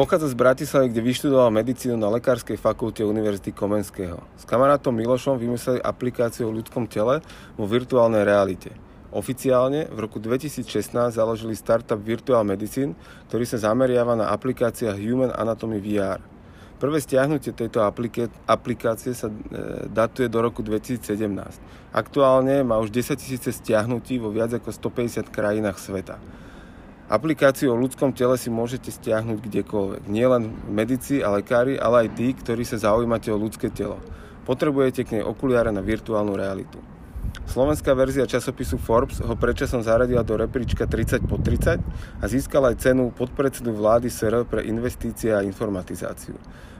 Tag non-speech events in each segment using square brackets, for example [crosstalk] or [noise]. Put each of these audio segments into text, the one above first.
Pochádza z Bratislavy, kde vyštudoval medicínu na Lekárskej fakulte Univerzity Komenského. S kamarátom Milošom vymysleli aplikáciu o ľudskom tele vo virtuálnej realite. Oficiálne v roku 2016 založili startup Virtual Medicine, ktorý sa zameriava na aplikácia Human Anatomy VR. Prvé stiahnutie tejto aplikácie sa e, datuje do roku 2017. Aktuálne má už 10 000 stiahnutí vo viac ako 150 krajinách sveta. Aplikáciu o ľudskom tele si môžete stiahnuť kdekoľvek. Nie len medici a lekári, ale aj tí, ktorí sa zaujímate o ľudské telo. Potrebujete k nej okuliare na virtuálnu realitu. Slovenská verzia časopisu Forbes ho predčasom zaradila do rebríčka 30 po 30 a získala aj cenu podpredsedu vlády SR pre investície a informatizáciu.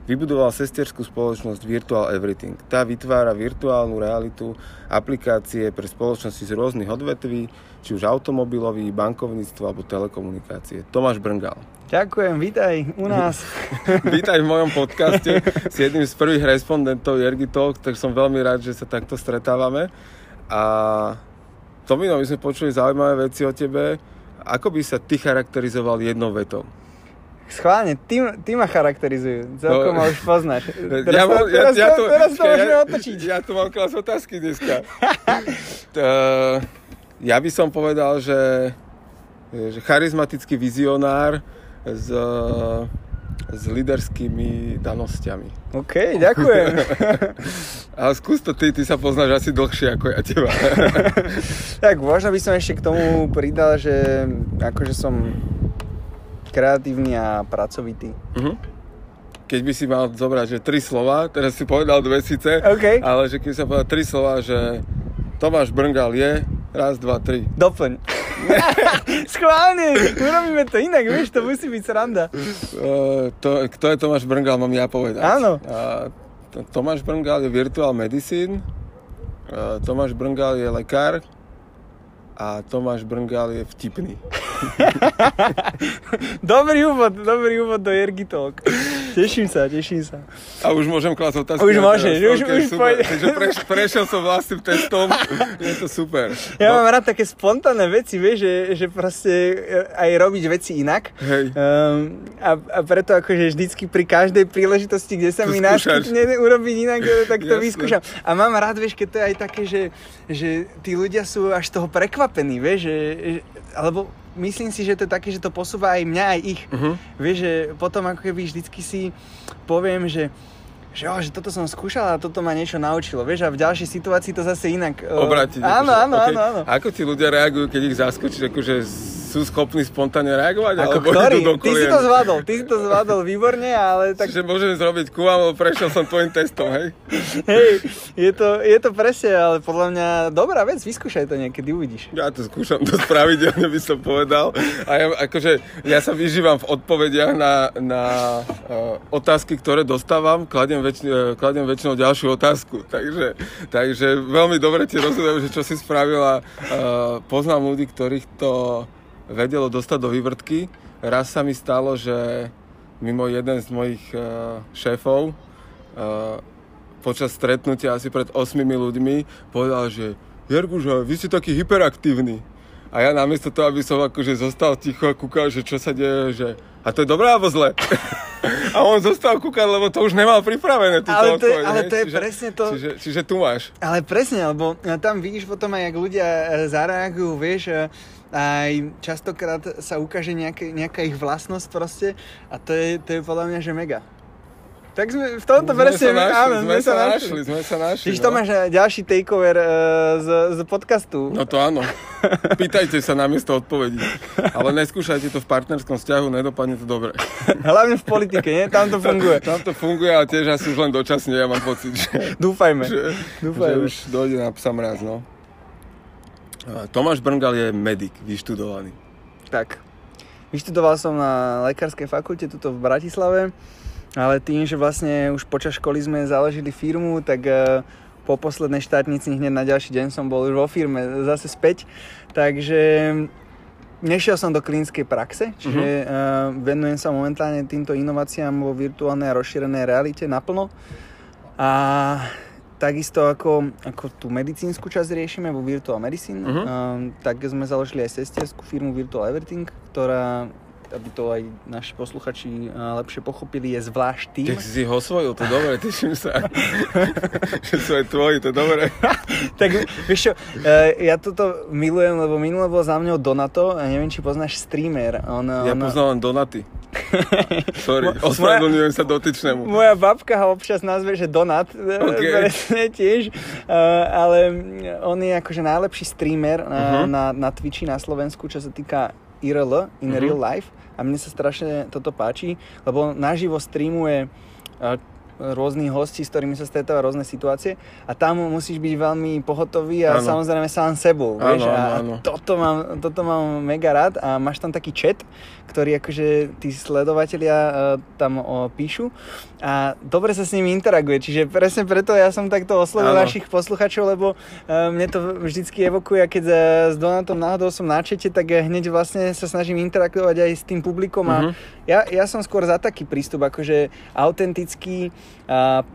Vybudoval sesterskú spoločnosť Virtual Everything. Tá vytvára virtuálnu realitu, aplikácie pre spoločnosti z rôznych odvetví, či už automobilový, bankovníctvo alebo telekomunikácie. Tomáš Brngal. Ďakujem, vítaj u nás. [laughs] vítaj v mojom podcaste s jedným z prvých respondentov Jergy Talk, tak som veľmi rád, že sa takto stretávame. A Tomino, my sme počuli zaujímavé veci o tebe. Ako by sa ty charakterizoval jednou vetou? Schválne, ty, ty ma charakterizujú. Celkom no, ma už poznáš. [laughs] Teraz, ja, to, teraz, ja, ja to, teraz to môžeme ja, otočiť. Ja tu mám klas otázky dneska. [laughs] t, ja by som povedal, že, že charizmatický vizionár s, s líderskými danosťami. OK, ďakujem. [laughs] Ale skús to ty, ty sa poznáš asi dlhšie ako ja teba. tak možno by som ešte k tomu pridal, že akože som kreatívny a pracovitý. Uh-huh. Keď by si mal zobrať, že tri slova, teraz si povedal dve síce, okay. ale že keď sa povedal tri slova, že Tomáš Brngal je, raz, dva, tri. Doplň. [laughs] Schválne, urobíme to inak, vieš, to musí byť sranda. Uh, to, kto je Tomáš Brngal, mám ja povedať. Áno. Uh, Tomáš Brngal je virtual medicine, uh, Tomáš Brngal je lekár a Tomáš Brngal je vtipný. [laughs] [laughs] dobrý úvod, dobrý úvod do Jergy Talk. Teším sa, teším sa. A už môžem klásť otázky? Už môžeš, už, okay, už super. Takže preš, prešiel som vlastným testom, [laughs] je to super. Ja no. mám rád také spontánne veci, vieš, že, že proste eh, aj robiť veci inak. Hej. Um, a, a preto akože vždycky pri každej príležitosti, kde sa to mi náškytne urobiť inak, eh, tak to Jasne. vyskúšam. A mám rád, vieš, keď to je aj také, že, že tí ľudia sú až toho prekvapení, vieš, že, alebo myslím si, že to je také, že to posúva aj mňa, aj ich. Uh-huh. Vieš, že potom ako keby vždycky si poviem, že že, oh, že toto som skúšal a toto ma niečo naučilo, vieš, a v ďalšej situácii to zase inak... Obrátiť. Áno, akože, áno, okay. áno, áno. A ako ti ľudia reagujú, keď ich zaskočíš, akože sú schopní spontánne reagovať? Ako alebo ktorý? Ty si to zvládol, ty si to zvládol výborne, ale tak... Čiže môžeme zrobiť lebo prešiel som tvojim testom, hej? Hej, je to, je to presne, ale podľa mňa dobrá vec, vyskúšaj to niekedy, uvidíš. Ja to skúšam dosť pravidelne, by som povedal. A ja, akože, ja sa vyžívam v odpovediach na, na uh, otázky, ktoré dostávam, kladiem, väč, uh, kladiem väčšinou ďalšiu otázku. Takže, takže veľmi dobre ti rozumiem, že čo si spravila. Uh, poznám ľudí, ktorých to vedelo dostať do vývrtky. Raz sa mi stalo, že mimo jeden z mojich uh, šéfov uh, počas stretnutia asi pred 8 ľuďmi povedal, že Jerguža, vy ste taký hyperaktívny. A ja namiesto toho, aby som akože zostal ticho a kúkal, že čo sa deje, že a to je dobré alebo zle? [laughs] a on zostal kúkať, lebo to už nemal pripravené. Ale to, je, ale to je čiže, presne to. Čiže, čiže tu máš. Ale presne, lebo tam vidíš potom aj, jak ľudia zareagujú, vieš, aj častokrát sa ukáže nejaké, nejaká ich vlastnosť proste a to je, to je podľa mňa, že mega. Tak sme v tomto presne... Áno, sme, sa našli. Sme sa našli, Čiže no. to máš ďalší takeover uh, z, z podcastu. No to áno. Pýtajte sa na miesto odpovedí. Ale neskúšajte to v partnerskom vzťahu, nedopadne to dobre. Hlavne v politike, nie? Tam to funguje. Tam to funguje, ale tiež asi už len dočasne, ja mám pocit, že... Dúfajme. Že, Dúfajme. že už dojde na psa mraz, no. Tomáš Brngal je medic, vyštudovaný. Tak. Vyštudoval som na lekárskej fakulte tuto v Bratislave, ale tým, že vlastne už počas školy sme založili firmu, tak e, po poslednej štátnici hneď na ďalší deň som bol už vo firme zase späť. Takže nešiel som do klinickej praxe, čiže uh-huh. venujem sa momentálne týmto inováciám vo virtuálnej a rozšírenej realite naplno. A Takisto ako, ako tú medicínsku časť riešime vo Virtual Medicine, uh-huh. um, tak sme založili aj sestierskú firmu Virtual Everything, ktorá aby to aj naši posluchači lepšie pochopili, je zvlášť tým. Ty si ho osvojil, to dobre, teším sa. že sú aj tvoji, to dobre. [laughs] tak vieš čo, e, ja toto milujem, lebo minule bol za mňou Donato, a neviem, či poznáš streamer. On, ja on... poznám len Donaty. [laughs] Sorry, ospravedlňujem sa dotyčnému. Moja babka ho občas nazve, že Donat, [laughs] e, okay. presne tiež, uh, ale on je akože najlepší streamer uh-huh. na, na Twitchi na Slovensku, čo sa týka IRL, in uh-huh. real life a mne sa strašne toto páči, lebo naživo streamuje rôznych hostí, s ktorými sa stretáva rôzne situácie a tam musíš byť veľmi pohotový a ano. samozrejme sám sebou, vieš, ano, a ano. Toto, mám, toto mám mega rád a máš tam taký chat, ktorý akože tí sledovatelia uh, tam uh, píšu a dobre sa s nimi interaguje, čiže presne preto ja som takto oslovil ano. našich posluchačov, lebo uh, mne to vždycky evokuje, keď uh, s Donatom náhodou som na čete, tak hneď vlastne sa snažím interagovať aj s tým publikom a uh-huh. ja, ja som skôr za taký prístup, akože autentický,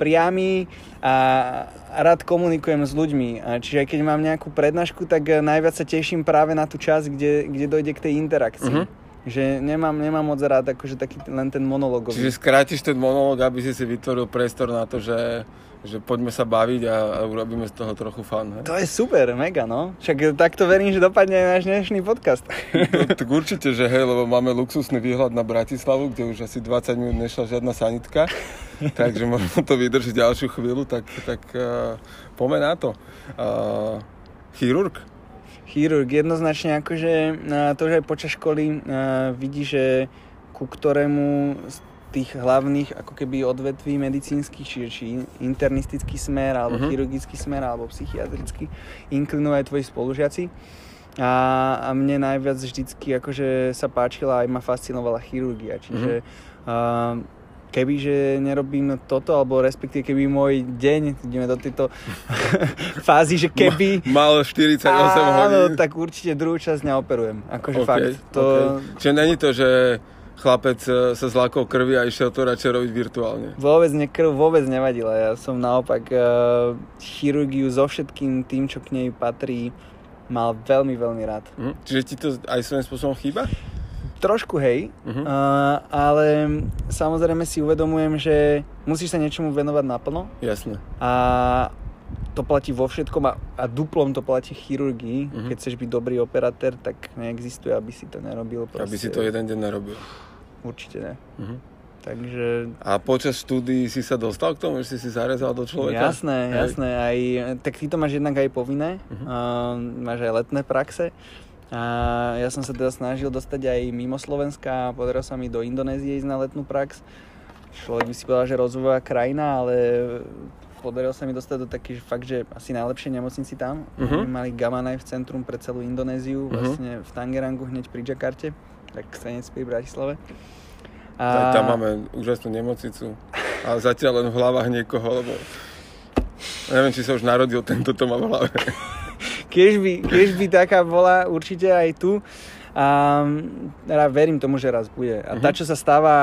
priamy a rád komunikujem s ľuďmi. Čiže keď mám nejakú prednášku, tak najviac sa teším práve na tú časť, kde, kde dojde k tej interakcii. Uh-huh. Že nemám, nemám moc rád akože taký len ten monolog. Čiže skrátiš ten monolog, aby si si vytvoril priestor na to, že že poďme sa baviť a, a urobíme z toho trochu fan. He? To je super, mega, no. Však takto verím, že dopadne aj náš dnešný podcast. No, tak určite, že hej, lebo máme luxusný výhľad na Bratislavu, kde už asi 20 minút nešla žiadna sanitka, [laughs] takže možno to vydrží ďalšiu chvíľu, tak, tak uh, poďme na to. Uh, chirurg? Chirurg, jednoznačne akože uh, to, že aj počas školy uh, vidí, že ku ktorému tých hlavných ako keby odvetví medicínskych, čiže či internistický smer, alebo uh-huh. chirurgický smer, alebo psychiatrický, inklinujú aj tvoji spolužiaci. A, a mne najviac vždycky akože sa páčila aj ma fascinovala chirurgia, čiže uh-huh. uh, keby, že nerobím toto, alebo respektíve keby môj deň, ideme do tejto [laughs] fázy, že keby... Mal 48 áno, hodín. tak určite druhú časť neoperujem. Akože okay, fakt. To... Okay. Čiže není to, že chlapec e, sa zlákol krvi a išiel to radšej robiť virtuálne. Vôbec ne, krv vôbec nevadila. Ja som naopak uh, chirurgiu so všetkým tým, čo k nej patrí, mal veľmi, veľmi rád. Mm. Čiže ti to aj svojím spôsobom chýba? Trošku hej, uh-huh. uh, ale samozrejme si uvedomujem, že musíš sa niečomu venovať naplno. Jasne. A to platí vo všetkom a, a duplom to platí chirurgii. Uh-huh. Keď chceš byť dobrý operatér, tak neexistuje, aby si to nerobil. Proste. Aby si to jeden deň nerobil. Určite ne. Uh-huh. Takže... A počas štúdií si sa dostal k tomu, že si si zarezal do človeka? Jasné, Hej. jasné. Aj, tak ty to máš jednak aj povinné. Uh-huh. Uh, máš aj letné praxe. A ja som sa teda snažil dostať aj mimo Slovenska. Podarilo sa mi do Indonézie ísť na letnú prax. Človek by si povedal, že rozvojová krajina, ale podarilo sa mi dostať do takých fakt, že asi najlepšej nemocnici tam. Uh-huh. Mali Gamma Knife centrum pre celú Indonéziu, uh-huh. vlastne v Tangerangu hneď pri Jakarte tak nespí v Bratislave. A... Tam máme úžasnú nemocnicu. A zatiaľ len v hlavách niekoho, lebo neviem, či sa už narodil tento to má v hlave. Keď, by, keď by taká bola určite aj tu. A ja verím tomu, že raz bude. A tá, mhm. čo sa stáva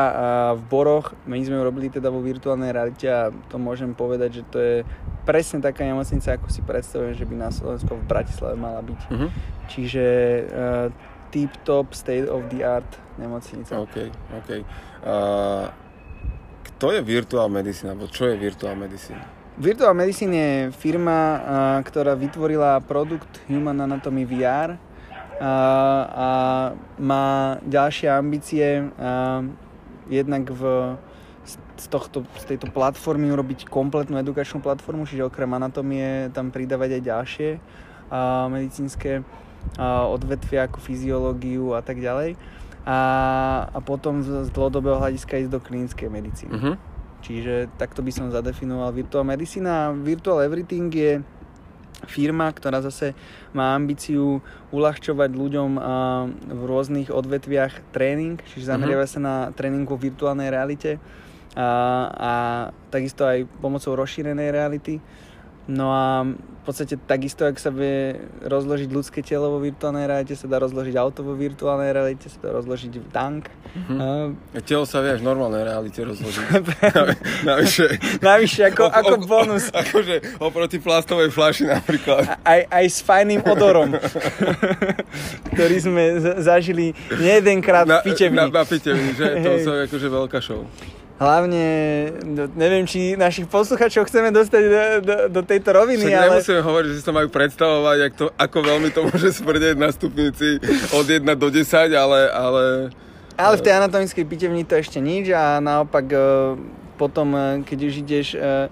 v Boroch, my sme ju robili teda vo virtuálnej realite a to môžem povedať, že to je presne taká nemocnica, ako si predstavujem, že by na Slovensku v Bratislave mala byť. Uh-huh. Čiže tip-top, state of the art nemocnica. OK, OK. Uh, kto je Virtual Medicine, alebo čo je Virtual Medicine? Virtual Medicine je firma, ktorá vytvorila produkt Human Anatomy VR uh, a má ďalšie ambície uh, jednak v z, tohto, z tejto platformy urobiť kompletnú edukačnú platformu, čiže okrem anatomie tam pridávať aj ďalšie uh, medicínske odvetvia ako fyziológiu a tak ďalej. A, a potom z, z dlhodobého hľadiska ísť do klinickej medicíny. Uh-huh. Čiže takto by som zadefinoval Virtual Medicine a Virtual Everything je firma, ktorá zase má ambíciu uľahčovať ľuďom v rôznych odvetviach tréning, čiže zameriava uh-huh. sa na tréning vo virtuálnej realite a, a takisto aj pomocou rozšírenej reality. No a v podstate takisto, ak sa vie rozložiť ľudské telo vo virtuálnej realite, sa dá rozložiť auto vo virtuálnej realite, sa dá rozložiť tank. Mm-hmm. Uh, telo sa vie až v normálnej realite rozložiť. [laughs] Navyše. Navyše, ako, op, ako bonus. Akože oproti plastovej flaši napríklad. Aj, aj s fajným odorom, [laughs] ktorý sme zažili nie jedenkrát v pitevni. Na, na, na pitevni, že? To je akože veľká show hlavne, no, neviem, či našich posluchačov chceme dostať do, do, do tejto roviny, Však ale... nemusíme hovoriť, že si to majú predstavovať, ako, to, ako veľmi to môže smrdeť na stupnici od 1 do 10, ale... Ale, ale v tej anatomickej pitevni to ešte nič a naopak e, potom, e, keď už ideš e,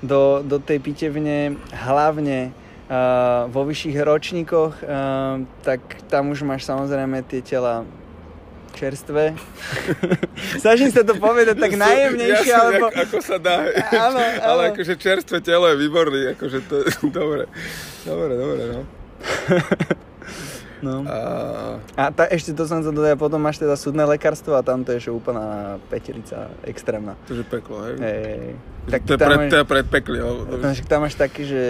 do, do tej pitevne, hlavne vo vyšších ročníkoch, tak tam už máš samozrejme tie tela čerstvé. [laughs] Snažím sa to povedať tak najjemnejšie, Jasne, alebo... Ako, ako sa dá. [laughs] Áno, [laughs] áno. Ale akože čerstvé telo je výborný, akože to je dobre. Dobre, dobre, no. No. A, a tá, ešte to som sa dodal, potom máš teda súdne lekárstvo a tam to je úplná peterica extrémna. To je peklo, hej? Hej. Tak to, je pred, to je pred pekli, tam, tam máš taký, že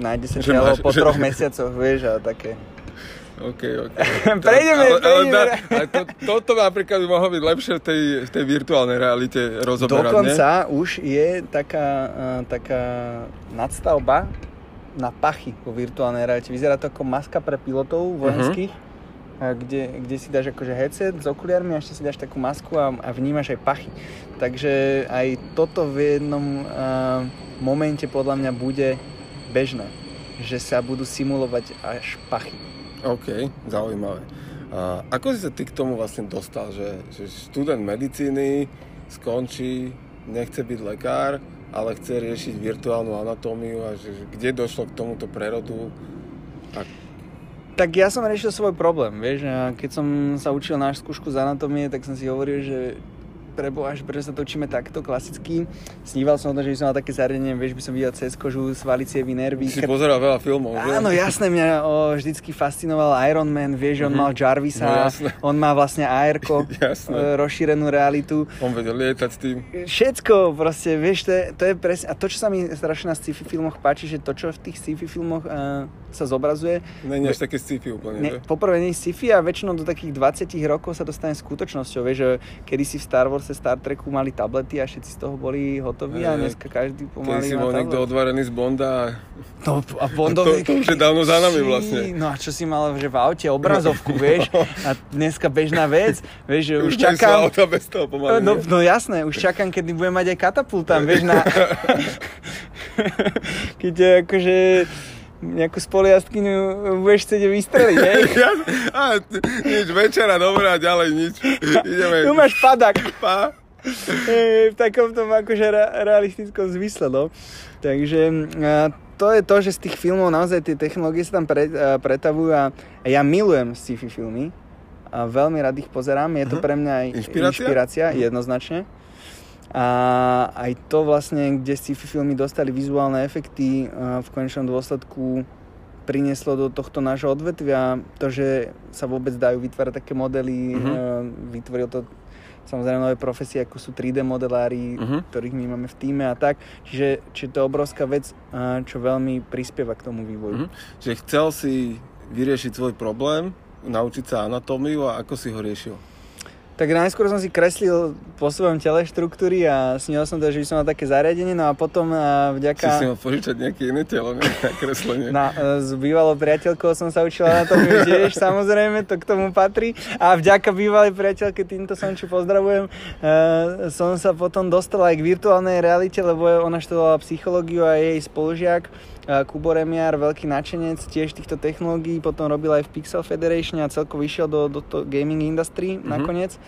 nájde sa telo po že... troch mesiacoch, vieš, a také. OK, OK. [laughs] prejdeme, ale, prejdeme. Ale, ale to, toto napríklad by mohlo byť lepšie v tej, v tej virtuálnej realite rozoberať, Dokonca nie? už je taká, taká nadstavba na pachy vo virtuálnej realite. Vyzerá to ako maska pre pilotov vojenských, uh-huh. kde, kde si dáš akože headset s okuliarmi a ešte si dáš takú masku a, a vnímaš aj pachy. Takže aj toto v jednom uh, momente podľa mňa bude bežné, že sa budú simulovať až pachy. OK, zaujímavé. A ako si sa ty k tomu vlastne dostal, že, že študent medicíny skončí, nechce byť lekár, ale chce riešiť virtuálnu anatómiu a že, že kde došlo k tomuto prerodu? A... Tak ja som riešil svoj problém, vieš, keď som sa učil na skúšku z anatómie, tak som si hovoril, že preboha, že prečo sa točíme takto klasicky. Sníval som o tom, že by som mal také zariadenie, vieš, by som videl cez kožu, svalicie nervy. Si pozeral veľa filmov, Áno, jasné, mňa o, vždycky fascinoval Iron Man, vieš, mm-hmm. on mhm. mal Jarvisa, no, on má vlastne AR-ko, [laughs] rozšírenú realitu. On vedel lietať s tým. Všetko, proste, vieš, to je, to je presne, a to, čo sa mi strašne na sci-fi filmoch páči, že to, čo v tých sci-fi filmoch uh, sa zobrazuje... Není až také sci-fi úplne, ne, Poprvé nie sci-fi a väčšinou do takých 20 rokov sa dostane skutočnosťou, vieš, že kedy si v Star Wars Force Star Treku mali tablety a všetci z toho boli hotoví a dneska každý pomaly Keď si bol niekto odvarený z Bonda a... No, a Bondové... To, to, už je dávno za nami vlastne. No a čo si mal, že v aute obrazovku, vieš? A dneska bežná vec, vieš, že už, už čakám... auta bez toho pomaly, no, no, jasné, už čakám, kedy budem mať aj katapult tam, vieš, na... [laughs] [laughs] Keď akože nejakú spoliastkyňu budeš chcieť vystreliť, hej? [laughs] a, nič, večera, dobrá, ďalej nič. Ideme. Tu máš padak. Pa. v takomto akože realistickom zmysle, no. Takže to je to, že z tých filmov naozaj tie technológie sa tam pre, pretavujú a ja milujem sci-fi filmy a veľmi rád ich pozerám. Je to mhm. pre mňa aj inšpirácia, inšpirácia jednoznačne. A aj to vlastne, kde sci-fi filmy dostali vizuálne efekty, v konečnom dôsledku prinieslo do tohto nášho odvetvia to, že sa vôbec dajú vytvárať také modely, uh-huh. vytvoril to samozrejme nové profesie, ako sú 3D modelári, uh-huh. ktorých my máme v týme a tak. Čiže, čiže to je obrovská vec, čo veľmi prispieva k tomu vývoju. Uh-huh. Čiže chcel si vyriešiť svoj problém, naučiť sa anatómiu a ako si ho riešil? Tak najskôr som si kreslil po svojom tele štruktúry a snil som to, že by som mal také zariadenie, no a potom vďaka... Si si mal požičať nejaké iné telo, ne? [laughs] kreslenie. Na, s bývalou priateľkou som sa učila na tom tiež, samozrejme, to k tomu patrí. A vďaka bývalej priateľke, týmto som čo pozdravujem, som sa potom dostal aj k virtuálnej realite, lebo ona študovala psychológiu a jej spolužiak Kubo Remiar, veľký nadšenec tiež týchto technológií, potom robil aj v Pixel Federation a celko vyšiel do, do to gaming industry mm-hmm. nakoniec.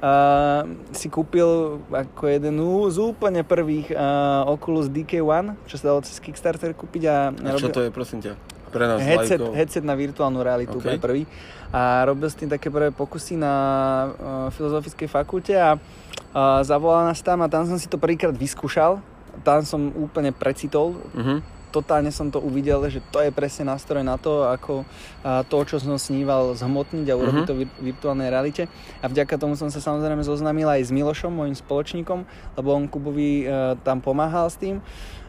Uh, si kúpil ako jeden z úplne prvých uh, Oculus DK1, čo sa dalo cez Kickstarter kúpiť. A, a čo robil... to je, prosím ťa? Pre nás headset, headset na virtuálnu realitu, okay. prvý. A robil s tým také prvé pokusy na uh, filozofickej fakulte a uh, zavolal nás tam a tam som si to prvýkrát vyskúšal. Tam som úplne precitol. Uh-huh totálne som to uvidel, že to je presne nástroj na to, ako to, čo som sníval, zhmotniť a urobiť uh-huh. to v virtuálnej realite. A vďaka tomu som sa samozrejme zoznámil aj s Milošom, môjim spoločníkom, lebo on Kubovi uh, tam pomáhal s tým.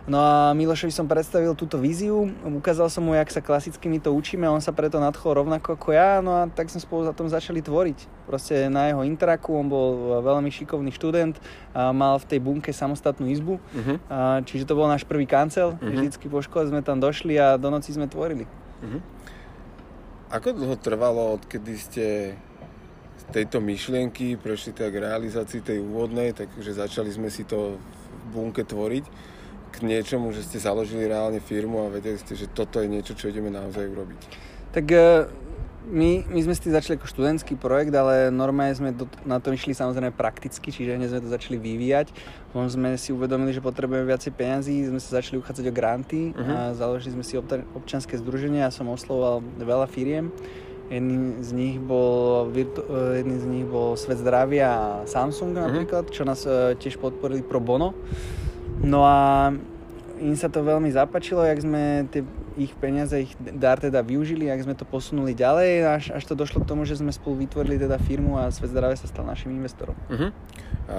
No a Milošovi som predstavil túto víziu, ukázal som mu, jak sa klasicky my to učíme, on sa preto nadchol rovnako ako ja, no a tak sme spolu za tom začali tvoriť. Proste na jeho intraku, on bol veľmi šikovný študent, a mal v tej bunke samostatnú izbu, uh-huh. a, čiže to bol náš prvý kancel, uh-huh. vždycky po škole sme tam došli a do noci sme tvorili. Uh-huh. Ako dlho trvalo, odkedy ste z tejto myšlienky prešli tak realizácii tej úvodnej, takže začali sme si to v bunke tvoriť k niečomu, že ste založili reálne firmu a vedeli ste, že toto je niečo, čo ideme naozaj urobiť? Tak e, my, my sme si začali ako študentský projekt, ale normálne sme do, na to išli samozrejme prakticky, čiže hneď sme to začali vyvíjať. Potom sme si uvedomili, že potrebujeme viacej peňazí, sme sa začali uchádzať o granty uh-huh. a založili sme si občanské združenie a som oslovoval veľa firiem. Jedný z nich bol, virtu- e, jedný z nich bol Svet zdravia a Samsung uh-huh. napríklad, čo nás uh, tiež podporili pro bono. No a im sa to veľmi zapačilo, jak sme tie ich peniaze, ich dar teda využili, jak sme to posunuli ďalej, až, až to došlo k tomu, že sme spolu vytvorili teda firmu a Svet zdravia sa stal našim investorom. Uh-huh. A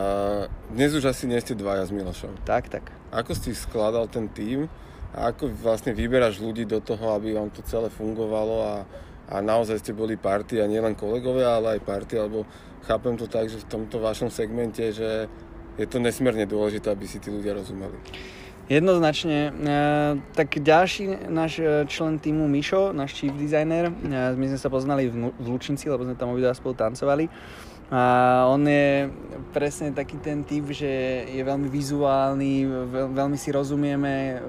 dnes už asi nie ste dvaja s Milošom. Tak, tak. Ako si skladal ten tým a ako vlastne vyberáš ľudí do toho, aby vám to celé fungovalo a, a naozaj ste boli party a nielen kolegovia, ale aj party, alebo chápem to tak, že v tomto vašom segmente, že je to nesmierne dôležité, aby si tí ľudia rozumeli. Jednoznačne. E, tak ďalší náš e, člen týmu Mišo, náš chief designer, e, my sme sa poznali v, v Lučinci, lebo sme tam obidva spolu tancovali. A on je presne taký ten typ, že je veľmi vizuálny, veľ, veľmi si rozumieme,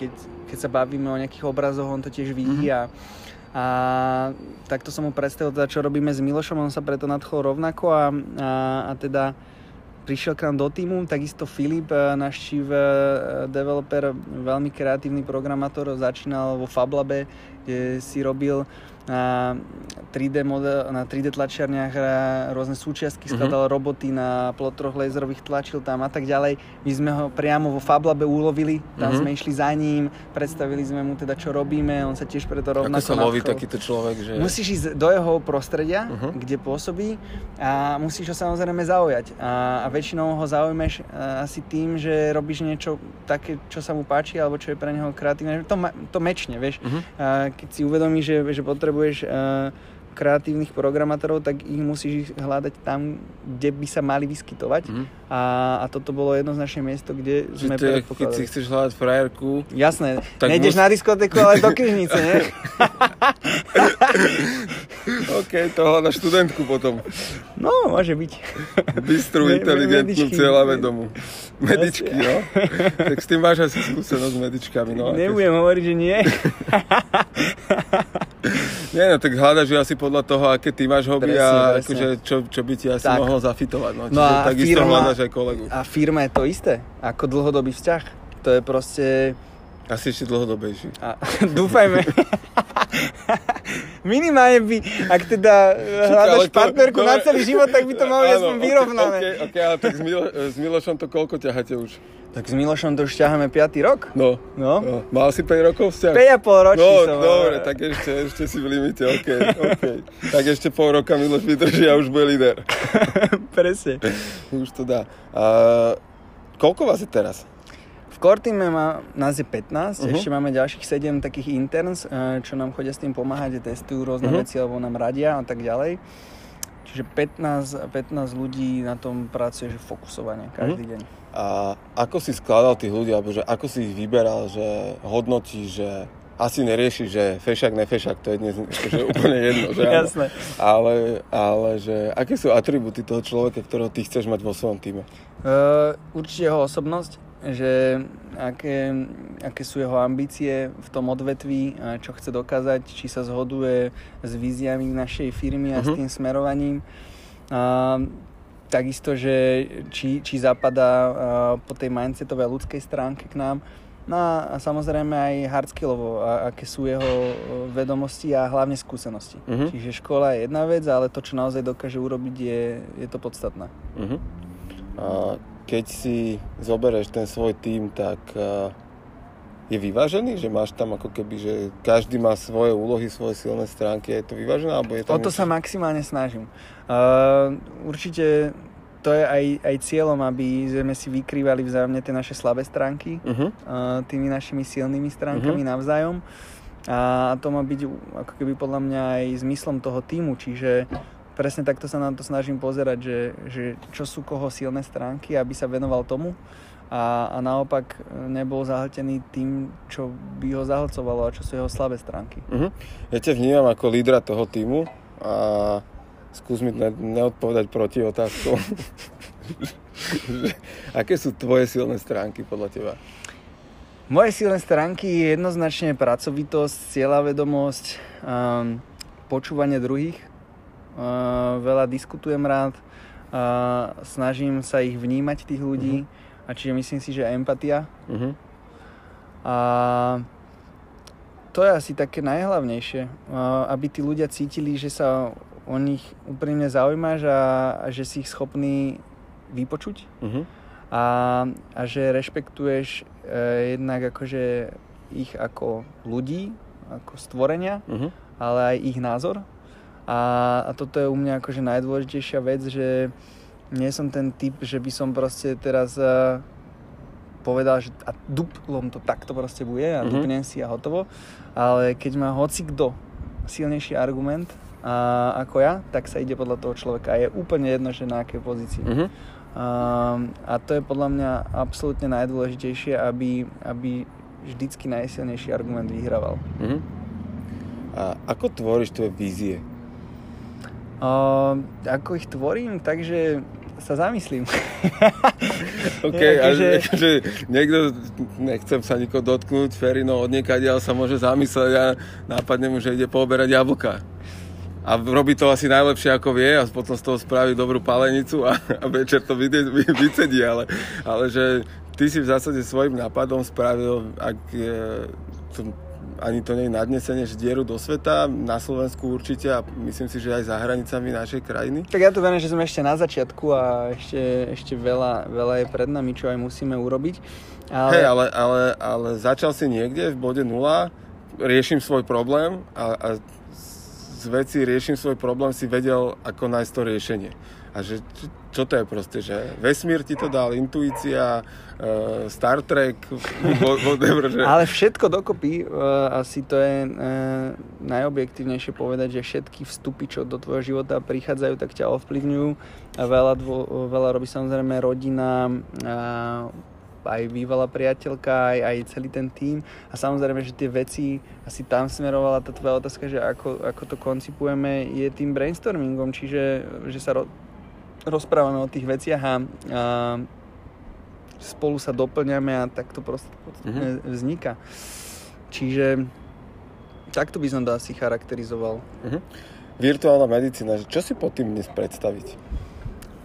keď, keď sa bavíme o nejakých obrazoch, on to tiež vidí mm-hmm. a, a takto som mu predstavil, teda, čo robíme s Milošom, on sa preto nadchol rovnako a, a, a teda prišiel k nám do týmu, takisto Filip, eh, náš chief eh, developer, veľmi kreatívny programátor, začínal vo Fablabe, kde si robil na 3D, model, na 3D tlačiarniach rôzne súčiastky, mhm. skladal mm-hmm. roboty na plotroch laserových, tlačil tam a tak ďalej. My sme ho priamo vo Fablabe ulovili, tam mm-hmm. sme išli za ním, predstavili sme mu teda čo robíme, on sa tiež preto rovnako Ako sa loví takýto človek? Že... Musíš ísť do jeho prostredia, uh-huh. kde pôsobí a musíš ho samozrejme zaujať. A, a väčšinou ho zaujmeš asi tým, že robíš niečo také, čo sa mu páči alebo čo je pre neho kreatívne. To, to mečne, vieš. Uh-huh. A keď si uvedomíš, že, že potrebuje potrebuješ uh, kreatívnych programátorov, tak ich musíš hľadať tam, kde by sa mali vyskytovať. Mm. A, a toto bolo jednoznačné miesto, kde Že sme je, Keď si chceš hľadať frajerku... Jasné, tak nejdeš mus... na diskotéku, ale do knižnice, nie? [laughs] OK, to hľadaš študentku potom. No, môže byť. Bystrú, inteligentnú, cieľavedomú. Medičky, no. tak s tým máš asi skúsenosť s medičkami. No, Nebudem hovoriť, že nie. [laughs] Nie, no tak hľadaš asi podľa toho, aké ty máš hobby presne, a presne. Akože, čo, čo by ti asi tak. mohlo zafitovať. No, no a firma, hľadaš aj kolegu. A firma je to isté, ako dlhodobý vzťah. To je proste... Asi ešte dlhodobejší. A, [laughs] dúfajme. [laughs] Minimálne by, ak teda hľadaš to, partnerku to, na celý život, tak by to malo [laughs] byť vyrovnané. Okay, okay, ale tak s, Milo, s Milošom to koľko ťaháte už? Tak s Milošom to už ťaháme 5. rok. No. no. no. Mal si 5 rokov vzťah? 5,5 ročný no, som. dobre, tak ešte, ešte si v limite, OK, OK. tak ešte pol roka Miloš vydrží a už bude líder. Presne. už to dá. A, koľko vás je teraz? V core teame má, nás je 15, uh-huh. ešte máme ďalších 7 takých interns, eh, čo nám chodia s tým pomáhať, testujú rôzne uh-huh. veci, alebo nám radia a tak ďalej. Čiže 15, 15 ľudí na tom pracuje, že fokusovanie každý uh-huh. deň. A ako si skladal tých ľudí, alebo že ako si ich vyberal, že hodnotí, že asi nerieši, že fešak, nefešak, to je dnes že úplne jedno. Že Jasné. Ale, ale že aké sú atributy toho človeka, ktorého ty chceš mať vo svojom týme? Uh, určite jeho osobnosť, že aké, aké sú jeho ambície v tom odvetví, čo chce dokázať, či sa zhoduje s víziami našej firmy a uh-huh. s mhm. tým smerovaním. Uh, takisto, že či, či zapadá po tej mindsetovej ľudskej stránke k nám. No a samozrejme aj hardskillovo, a, aké sú jeho vedomosti a hlavne skúsenosti. Uh-huh. Čiže škola je jedna vec, ale to, čo naozaj dokáže urobiť, je, je to podstatné. Uh-huh. A keď si zoberieš ten svoj tým, tak uh, je vyvážený, že máš tam ako keby, že každý má svoje úlohy, svoje silné stránky, je to vyvážené, alebo je tam... O to niečo? sa maximálne snažím. Uh, určite to je aj, aj cieľom, aby sme si vykrývali vzájomne tie naše slabé stránky Uh-huh. uh, tými našimi silnými stránkami Mhm. navzájom. A to má byť ako keby podľa mňa aj zmyslom toho týmu, čiže presne takto sa na to snažím pozerať, že, že čo sú koho silné stránky, aby sa venoval tomu a, a naopak e, nebol zahltený tým, čo by ho zahlcovalo a čo sú jeho slabé stránky. Uh-huh. Ja ťa vnímam ako lídra toho týmu a skús mi ne- neodpovedať proti otázku. [laughs] Aké sú tvoje silné stránky podľa teba? Moje silné stránky je jednoznačne pracovitosť, cieľavedomosť, um, počúvanie druhých. Veľa diskutujem rád, snažím sa ich vnímať, tých ľudí, a čiže myslím si, že empatia. Uh-huh. A to je asi také najhlavnejšie, aby tí ľudia cítili, že sa o nich úprimne zaujímaš a, a že si ich schopný vypočuť Uh-huh. a, a že rešpektuješ e, jednak akože ich ako ľudí, ako stvorenia, Uh-huh. ale aj ich názor. A, a toto je u mňa akože najdôležitejšia vec, že nie som ten typ, že by som proste teraz e, povedal, že a duplom to takto proste bude a Mhm. dupnem si a hotovo. Ale keď má hoci kto silnejší argument a, ako ja, tak sa ide podľa toho človeka. A je úplne jedno, že na akej pozícii. Uh-huh. Um, a to je podľa mňa absolútne najdôležitejšie, aby, aby vždycky najsilnejší argument vyhrával. Uh-huh. A ako tvoríš tvoje vízie? Um, ako ich tvorím, takže sa zamyslím. [laughs] OK, Je, ale akože- akože niekto, nechcem sa nikoho dotknúť, Ferino od niekaďal sa môže zamysleť a nápadne mu, že ide pooberať jablka. A robí to asi najlepšie ako vie a potom z toho spraví dobrú palenicu a, a večer to vyde, vy, vycedí, ale, ale že ty si v zásade svojim nápadom spravil, ak je, to, ani to nie je nadnesenie, že dieru do sveta, na Slovensku určite a myslím si, že aj za hranicami našej krajiny. tak ja to verím, že sme ešte na začiatku a ešte, ešte veľa, veľa je pred nami, čo aj musíme urobiť. Ale, Hej, ale, ale, ale začal si niekde v bode nula, riešim svoj problém a, a z veci riešim svoj problém si vedel, ako nájsť to riešenie. A že čo, to je proste, že vesmír ti to dal, intuícia, uh, Star Trek, wha- whatever, že... Ale všetko dokopy, uh, asi to je uh, najobjektívnejšie povedať, že všetky vstupy, čo do tvojho života prichádzajú, tak ťa ovplyvňujú. Veľa, dvo, veľa robí samozrejme rodina, uh, aj bývalá priateľka, aj, aj celý ten tím. A samozrejme, že tie veci, asi tam smerovala tá tvoja otázka, že ako, ako to koncipujeme, je tým brainstormingom, čiže že sa ro, rozprávame o tých veciach a, a spolu sa doplňame a tak to proste mm-hmm. vzniká. Čiže takto by som to asi charakterizoval. Uh-huh. Virtuálna medicína, čo si pod tým dnes predstaviť?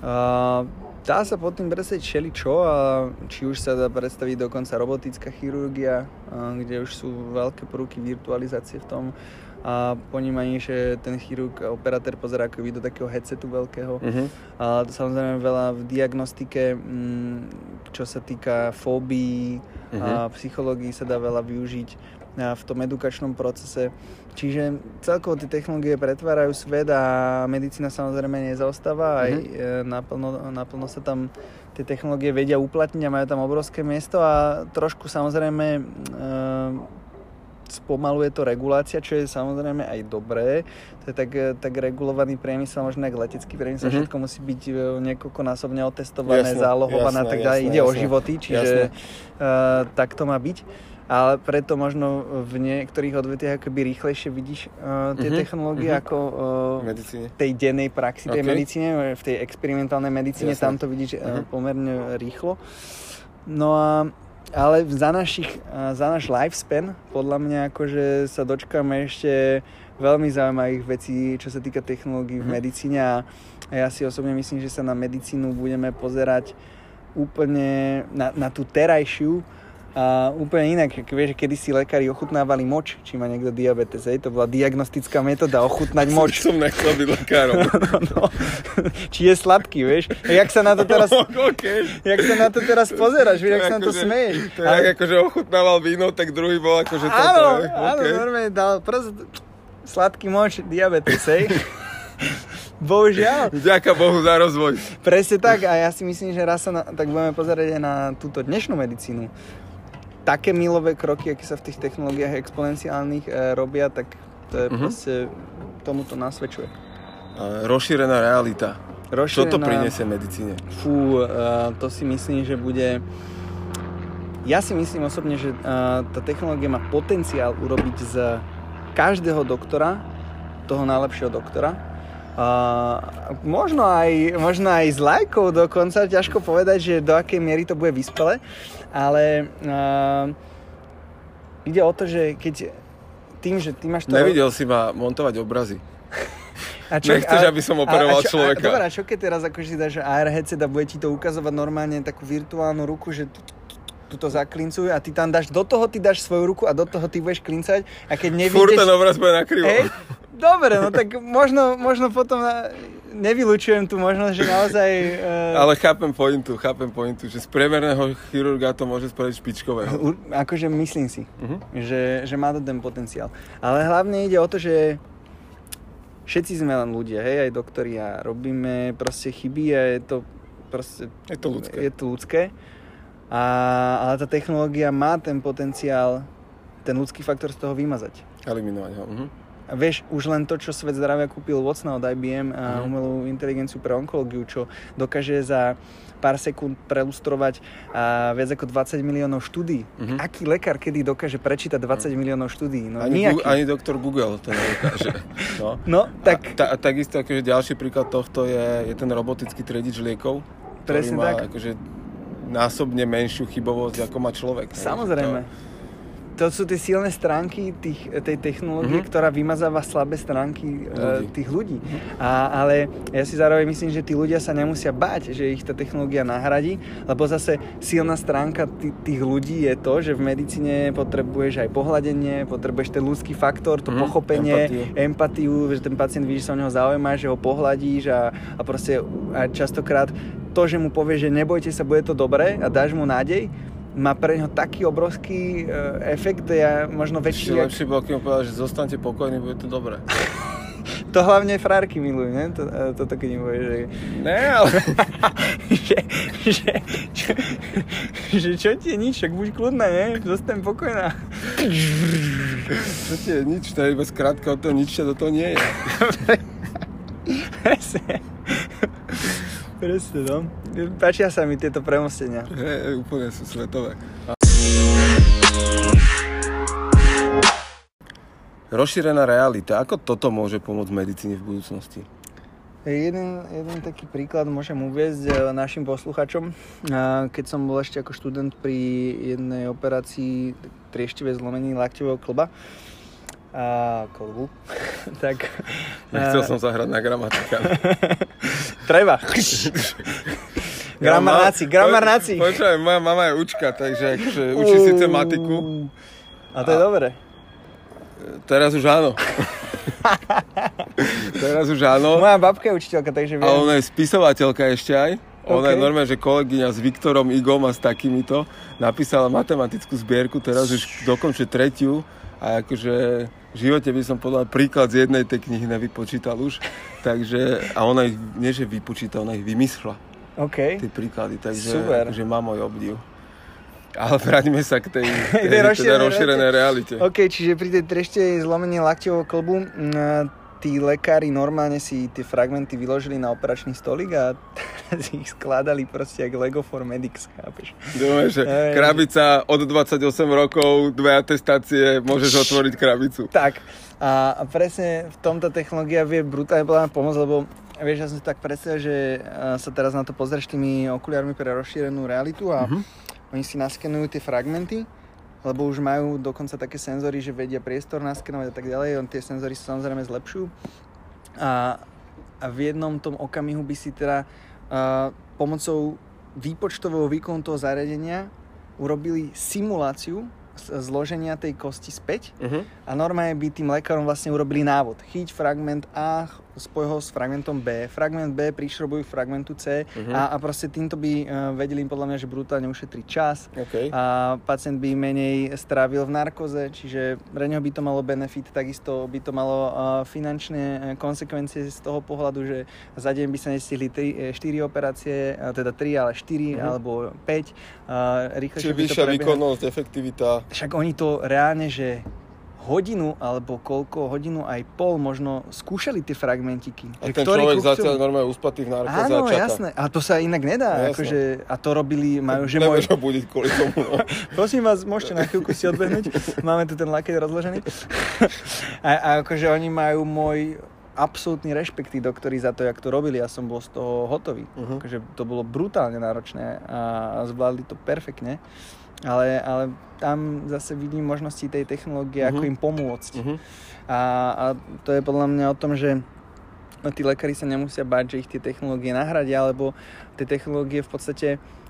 Uh, dá sa pod tým predstaviť všeličo a či už sa dá predstaviť dokonca robotická chirurgia, kde už sú veľké prúky virtualizácie v tom a ponímaní, že ten chirurg, operátor pozerá ako do takého headsetu veľkého. Uh-huh. A to samozrejme veľa v diagnostike, mm, čo sa týka fóbií a psychológii sa dá veľa využiť a v tom edukačnom procese. Čiže celkovo tie technológie pretvárajú svet a medicína samozrejme nezaostáva. Aj Mhm. e, naplno, naplno sa tam tie technológie vedia uplatniť a majú tam obrovské miesto a trošku samozrejme e, spomaluje to regulácia, čo je samozrejme aj dobré. To je tak, tak regulovaný priemysel, možno ako letecký priemysel, Mhm. všetko musí byť e, niekoľkonásobne otestované, Jasné, zálohované a tak ďalej. Ide o jasné. životy, čiže uh, tak to má byť. Ale preto možno v niektorých odvetiach akoby rýchlejšie vidíš uh, tie Mhm, technológie mhm. ako uh, medicíne. tej dennej praxi, tej medicíne, v tej experimentálnej medicíne, Jasné. tam to vidíš uh, Mhm. pomerne rýchlo. No a ale za, našich, za náš lifespan podľa mňa akože sa dočkáme ešte veľmi zaujímavých vecí, čo sa týka technológií v Mhm. medicíne a a ja si osobne myslím, že sa na medicínu budeme pozerať úplne na, na tú terajšiu a úplne inak, vieš, že kedysi lekári ochutnávali moč, či má niekto diabetes, hej, to bola diagnostická metóda ochutnať moč. Som nechcel byť lekárom. [laughs] no, či je sladký, vieš. A jak sa na to teraz, OK. jak sa na to teraz pozeráš, vieš, jak sa na to akože- smeješ. To je akože ochutnával víno, tak druhý bol akože toto. Áno, hej, áno, normálne dal prst, sladký moč, diabetes, hej. [laughs] Bohužiaľ. Ďaká Bohu za rozvoj. Presne tak a ja si myslím, že raz sa na, tak budeme pozerať aj na túto dnešnú medicínu. Také milové kroky, aké sa v tých technológiách exponenciálnych e, robia, tak to je Mhm. proste, tomu to nasvedčuje. Rozšírená realita. Čo to Rozšírená- prinesie medicíne? Fú, uh, to si myslím, že bude... Ja si myslím osobne, že uh, tá technológia má potenciál urobiť z každého doktora toho najlepšieho doktora. Uh, možno, aj, možno aj z lajkov dokonca, ťažko povedať, že do akej miery to bude vyspele, ale uh, ide o to, že keď tým, že ty máš to... Nevidel si ma montovať obrazy. A Nechceš, aby som operoval čo, človeka. A, dobrá, čo keď teraz akože si dáš AR headset a bude ti to ukazovať normálne takú virtuálnu ruku, že tu, tu, tu to zaklincuje a ty tam dáš, do toho ty dáš svoju ruku a do toho ty budeš klincať a keď Furt ten nevidíš... obraz bude nakrivo. Hej, dobre, no tak možno, možno potom na, nevylučujem tu možnosť, že naozaj... Uh, Ale chápem pointu, chápem pointu, že z priemerného chirurga to môže spraviť špičkového. U- Akože myslím si, Mhm. že, že má to ten potenciál. Ale hlavne ide o to, že všetci sme len ľudia, hej, aj doktori a robíme proste chyby a je to proste... Je to ľudské. Je to ľudské. A, ale tá technológia má ten potenciál ten ľudský faktor z toho vymazať. Eliminovať ho. Mhm. A vieš, už len to, čo svet zdravia kúpil Watson od IBM a Mhm. umelú inteligenciu pre onkológiu, čo dokáže za pár sekúnd prelustrovať a viac ako 20 miliónov štúdí. Mhm. Aký lekár kedy dokáže prečítať 20 miliónov štúdí? No Ani. Gu- ani doktor Google to nedokáže. [laughs] No. No, tak A, ta, takisto akože ďalší príklad tohto je, je ten robotický triedič liekov, Presne má tak. akože násobne menšiu chybovosť, ako má človek. samozrejme. To sú tie silné stránky tých, tej technológie, Mhm. ktorá vymazáva slabé stránky ľudí. Ľudí. tých ľudí. A, ale ja si zároveň myslím, že tí ľudia sa nemusia báť, že ich tá technológia nahradí, lebo zase silná stránka t- tých ľudí je to, že v medicíne potrebuješ aj pohľadenie, potrebuješ ten ľudský faktor, to Mhm, pochopenie, empatiu. empatiu, že ten pacient vidí, že sa o neho zaujímaš, že ho pohľadíš a, a proste a častokrát to, že mu povieš, že nebojte sa, bude to dobré a dáš mu nádej, má pre neho taký obrovský e, efekt, ja možno väčší. Ešte jak- lepšie bolo, mu povedal, že zostaňte pokojní, bude to dobré. [laughs] To hlavne frárky milujú, ne? To, toto keď im že, Ne, ale... že, [laughs] že, že, že, čo ti je nič, však buď kľudná, ne? Zostaň pokojná. Čo ti je nič, to je iba skrátka od toho nič, čo do toho nie je. [laughs] Presne. Presne, no. Páčia sa mi tieto premostenia. He, úplne sú svetové. Rozšírená realita. Ako toto môže pomôcť medicíne v budúcnosti? Jeden, jeden taký príklad môžem uviezť e, našim posluchačom. E, Keď som bol ešte ako študent pri jednej operácii trieštivé zlomení lakťového klba, a kolbu, [laughs] tak... Nechcel e, som sa hrať na gramatika. [laughs] Treba. [laughs] Gramarnáci, gramarnáci. Po- Počúvaj, moja mama je učka, takže akože učí síce matiku. A to je dobré. Teraz už áno. Teraz už áno. Moja babka je učiteľka, takže A viem. ona je spisovateľka ešte aj. Ona je OK. normálne, že kolegyňa s Viktorom Igom a s takýmito napísala matematickú zbierku, teraz už dokončuje tretiu a akože v živote by som podal príklad z jednej tej knihy nevypočítal už. Takže, a ona ich, nie že vypočíta, ona ich vymyslela, OK. tie príklady, takže Super. akože má môj obdiv. Ale vráťme sa k tej, [laughs] Tej tej, teda rozšírenej realite. OK, čiže pri tej trešte zlomení lakťového klbu mm, tí lekári normálne si tie fragmenty vyložili na operačný stolík a teraz ich skladali proste jak Lego for Medics, chápeš? Dúfam, že krabica od 28 rokov, dve atestácie, môžeš otvoriť krabicu. Tak. A, a presne v tomto technológia vie brutálne pomôcť, lebo vieš, ja som si tak predstavil, že sa teraz na to pozrieš tými okuliarmi pre rozšírenú realitu a Mhm. oni si naskenujú tie fragmenty, lebo už majú dokonca také senzory, že vedia priestor naskenovať a tak ďalej, on tie senzory sa samozrejme zlepšujú. A, a v jednom tom okamihu by si teda a, pomocou výpočtového výkonu toho zariadenia urobili simuláciu zloženia tej kosti späť Uh-huh. a normálne by tým lekárom vlastne urobili návod. Chyť fragment A, spoj ho s fragmentom B. Fragment B prišrobujú fragmentu C uh-huh. a, a proste týmto by uh, vedeli im podľa mňa, že brutálne ušetriť čas okay. a pacient by menej strávil v narkoze, čiže pre neho by to malo benefit, takisto by to malo uh, finančné konsekvencie z toho pohľadu, že za deň by sa nestihli 4 operácie, teda 3, ale 4 uh-huh. alebo 5. Uh, rýchlejšie Čiže vyššia výkonnosť, efektivita. Však oni to reálne, že hodinu alebo koľko, hodinu aj pol možno skúšali tie fragmentiky. A že ten človek chcel... zatiaľ normálne uspatý v narkoze Áno, jasné. A to sa inak nedá. No, akože, a to robili, majú, že môj... budiť kvôli tomu. No. [laughs] Prosím vás, môžete na chvíľku si odbehnúť. Máme tu ten lakeť rozložený. [laughs] a, a akože oni majú môj absolútny rešpekt tí doktori za to, jak to robili. Ja som bol z toho hotový. Uh-huh. Akože to bolo brutálne náročné a zvládli to perfektne ale, ale tam zase vidím možnosti tej technológie, uh-huh. ako im pomôcť. Uh-huh. A, a to je podľa mňa o tom, že tí lekári sa nemusia báť, že ich tie technológie nahradia, alebo tie technológie v podstate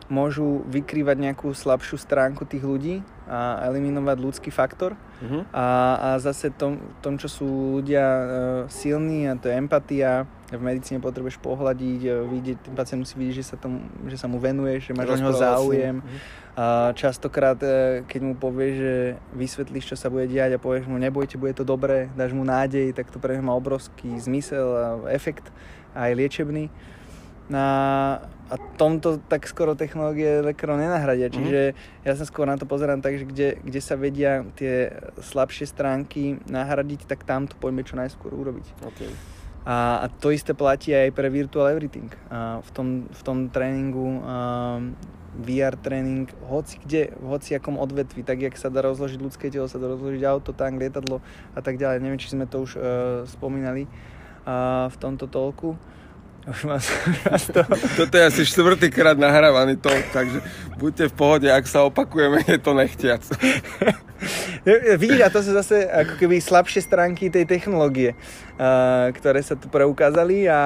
môžu vykrývať nejakú slabšiu stránku tých ľudí a eliminovať ľudský faktor. Uh-huh. A, a zase tom, tom, čo sú ľudia uh, silní, a to je empatia, v medicíne potrebuješ pohľadiť, e, vidieť, ten pacient musí vidieť, že sa, tomu, že sa mu venuješ, že máš o neho záujem. Uh-huh. A častokrát, e, keď mu povieš, že vysvetlíš, čo sa bude diať a povieš mu, nebojte, bude to dobré, dáš mu nádej, tak to pre má obrovský zmysel a efekt aj liečebný. A, a tomto tak skoro technológie lekárov nenahradia. Čiže mm-hmm. ja sa skôr na to pozerám tak, že kde, kde sa vedia tie slabšie stránky nahradiť, tak tam to poďme čo najskôr urobiť. Okay. A, a to isté platí aj pre Virtual Everything. A v, tom, v tom tréningu um, VR tréning, hoci kde, v hoci akom odvetvi, tak jak sa dá rozložiť ľudské telo, sa dá rozložiť auto, tank, lietadlo a tak ďalej. Neviem, či sme to už uh, spomínali uh, v tomto tolku. Už vás [laughs] to... Toto je asi štvrtýkrát nahrávaný to, takže buďte v pohode, ak sa opakujeme, je to nechtiac. [laughs] [laughs] Vidíš, a to sú zase ako keby slabšie stránky tej technológie, ktoré sa tu preukázali a,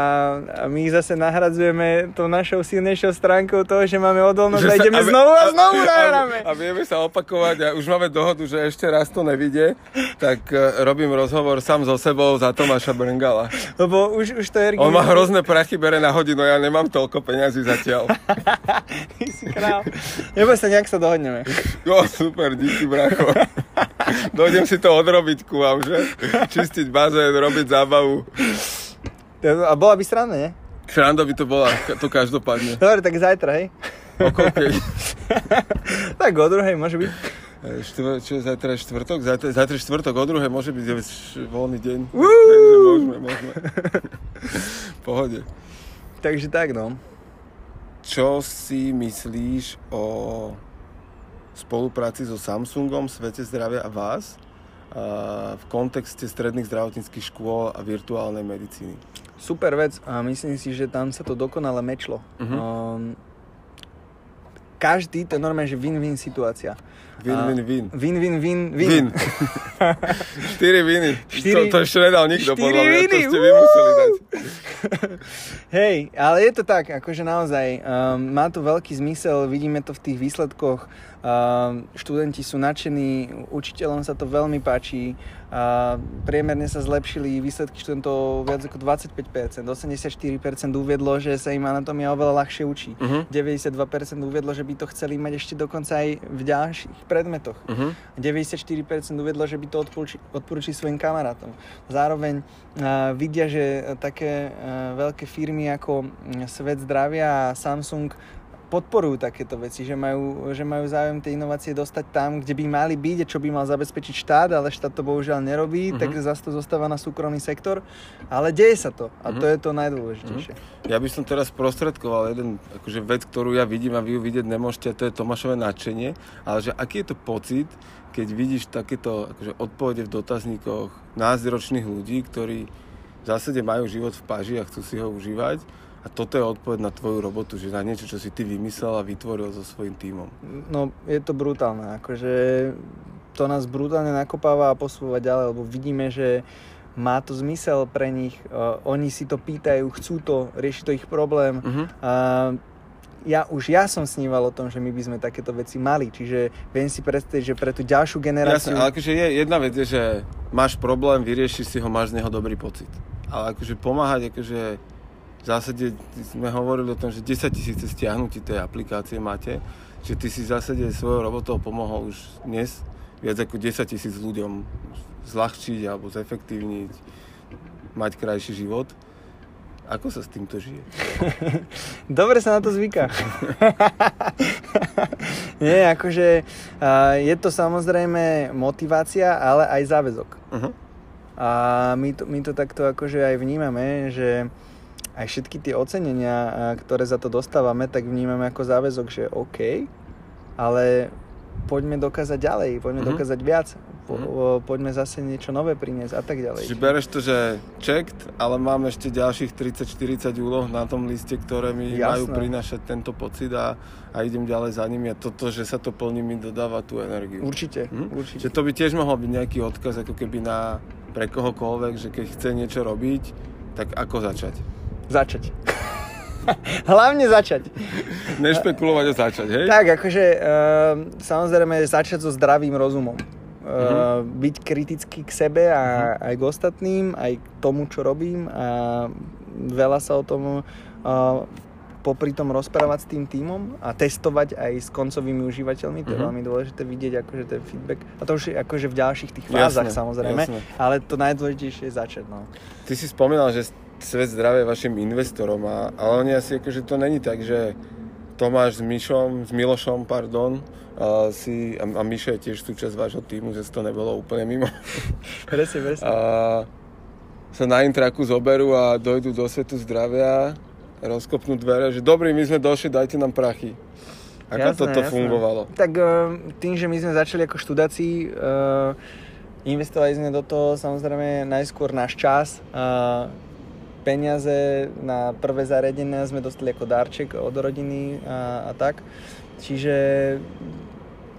my ich zase nahradzujeme tou našou silnejšou stránkou toho, že máme odolnosť že a ideme sa, znovu a, a znovu nahráme. A, a vieme sa opakovať a už máme dohodu, že ešte raz to nevidie, tak uh, robím rozhovor sám so sebou za Tomáša Brngala. Lebo už, už to je... On má hrozné prachy, bere na hodinu, ja nemám toľko peňazí zatiaľ. [laughs] Ty si král. Neboj sa, nejak sa dohodneme. Jo, super, díky, bracho. [laughs] Dojdem si to odrobiť ku vám, že? Čistiť bazén, robiť zábavu. A bola by strana, nie? Sranda by to bola, to každopádne. Dobre, tak zajtra, hej? O koľkej? [laughs] tak o druhej môže byť. Štvr, čo je zajtra je štvrtok? Zajtra, zajtra je štvrtok, o druhej môže byť voľný deň. Takže môžeme, môžeme. Pohode. Takže tak, no. Čo si myslíš o spolupráci so Samsungom, Svete zdravia a vás v kontexte stredných zdravotníckých škôl a virtuálnej medicíny. Super vec a myslím si, že tam sa to dokonale mečlo. Uh-huh. Um, každý, to je normálne, že win-win situácia. Win-win-win. Win-win-win. Win. [laughs] Štyri viny. Štyri, to, to ešte nedal nikto, podľa mňa. To ste vy museli dať. [laughs] Hej, ale je to tak, akože naozaj, um, má to veľký zmysel, vidíme to v tých výsledkoch Ehm, študenti sú nadšení, učiteľom sa to veľmi páči. Priemerne sa zlepšili výsledky študentov viac ako 25%. 84% uviedlo, že sa im anatómia oveľa ľahšie učí. Uh-huh. 92% uviedlo, že by to chceli mať ešte dokonca aj v ďalších predmetoch. Uh-huh. 94% uviedlo, že by to odporúčili svojim kamarátom. Zároveň uh, vidia, že také uh, veľké firmy ako Svet zdravia a Samsung podporujú takéto veci, že majú, že majú záujem tie inovácie dostať tam, kde by mali byť, čo by mal zabezpečiť štát, ale štát to bohužiaľ nerobí, uh-huh. tak zase to zostáva na súkromný sektor. Ale deje sa to a uh-huh. to je to najdôležitejšie. Uh-huh. Ja by som teraz prostredkoval jeden akože vec, ktorú ja vidím a vy ju vidieť nemôžete, to je Tomášové nadšenie, ale že aký je to pocit, keď vidíš takéto akože odpovede v dotazníkoch názročných ľudí, ktorí v zásade majú život v paži a chcú si ho užívať a toto je odpoveď na tvoju robotu, že na niečo, čo si ty vymyslel a vytvoril so svojím tímom. No, je to brutálne. Akože to nás brutálne nakopáva a posúva ďalej, lebo vidíme, že má to zmysel pre nich, uh, oni si to pýtajú, chcú to, rieši to ich problém. Uh-huh. Uh, ja už ja som sníval o tom, že my by sme takéto veci mali, čiže viem si predstaviť, že pre tú ďalšiu generáciu... Jasne, ale akože je, jedna vec je, že máš problém, vyriešiš si ho, máš z neho dobrý pocit. ale akože pomáhať, akože v zásade sme hovorili o tom, že 10 tisíce stiahnutí tej aplikácie máte, že ty si v zásade svojou robotou pomohol už dnes viac ako 10 tisíc ľuďom zľahčiť alebo zefektívniť, mať krajší život. Ako sa s týmto žije? [laughs] Dobre sa na to zvyká. [laughs] Nie, akože je to samozrejme motivácia, ale aj záväzok. Uh-huh. A my to, my to takto akože aj vnímame, že aj všetky tie ocenenia, ktoré za to dostávame, tak vnímame ako záväzok, že OK, ale poďme dokázať ďalej, poďme uh-huh. dokázať viac po, mm. poďme zase niečo nové priniesť a tak ďalej. Čiže bereš to, že checked, ale mám ešte ďalších 30-40 úloh na tom liste, ktoré mi Jasné. majú prinášať tento pocit a, a idem ďalej za nimi a toto, že sa to plní, mi dodáva tú energiu. Určite, hm? určite. Že to by tiež mohol byť nejaký odkaz ako keby na pre kohokoľvek, že keď chce niečo robiť, tak ako začať? Začať. [laughs] Hlavne začať. Nešpekulovať a začať, hej? Tak, akože uh, samozrejme začať so zdravým rozumom uh-huh. byť kritický k sebe a uh-huh. aj k ostatným, aj k tomu, čo robím a veľa sa o tom uh, popri tom rozprávať s tým týmom a testovať aj s koncovými užívateľmi, to je uh-huh. veľmi dôležité vidieť akože ten feedback. A to už je akože v ďalších tých fázach jasne, samozrejme, jasne. ale to najdôležitejšie je začať. No. Ty si spomínal, že Svet zdravia vašim investorom, a, ale oni asi akože to není tak, že Tomáš s Mišom, s Milošom, pardon, a, si, a, a Mišo je tiež súčasť vášho týmu, že to nebolo úplne mimo. [laughs] presne, presne. A, sa na intraku zoberú a dojdú do svetu zdravia, rozkopnú dvere, že dobrý, my sme došli, dajte nám prachy. Ako jasné, toto jasné. fungovalo? Tak e, tým, že my sme začali ako študáci, uh, investovali sme do toho samozrejme najskôr náš čas, uh, peniaze na prvé zariadenia sme dostali ako darček od rodiny a, a tak. Čiže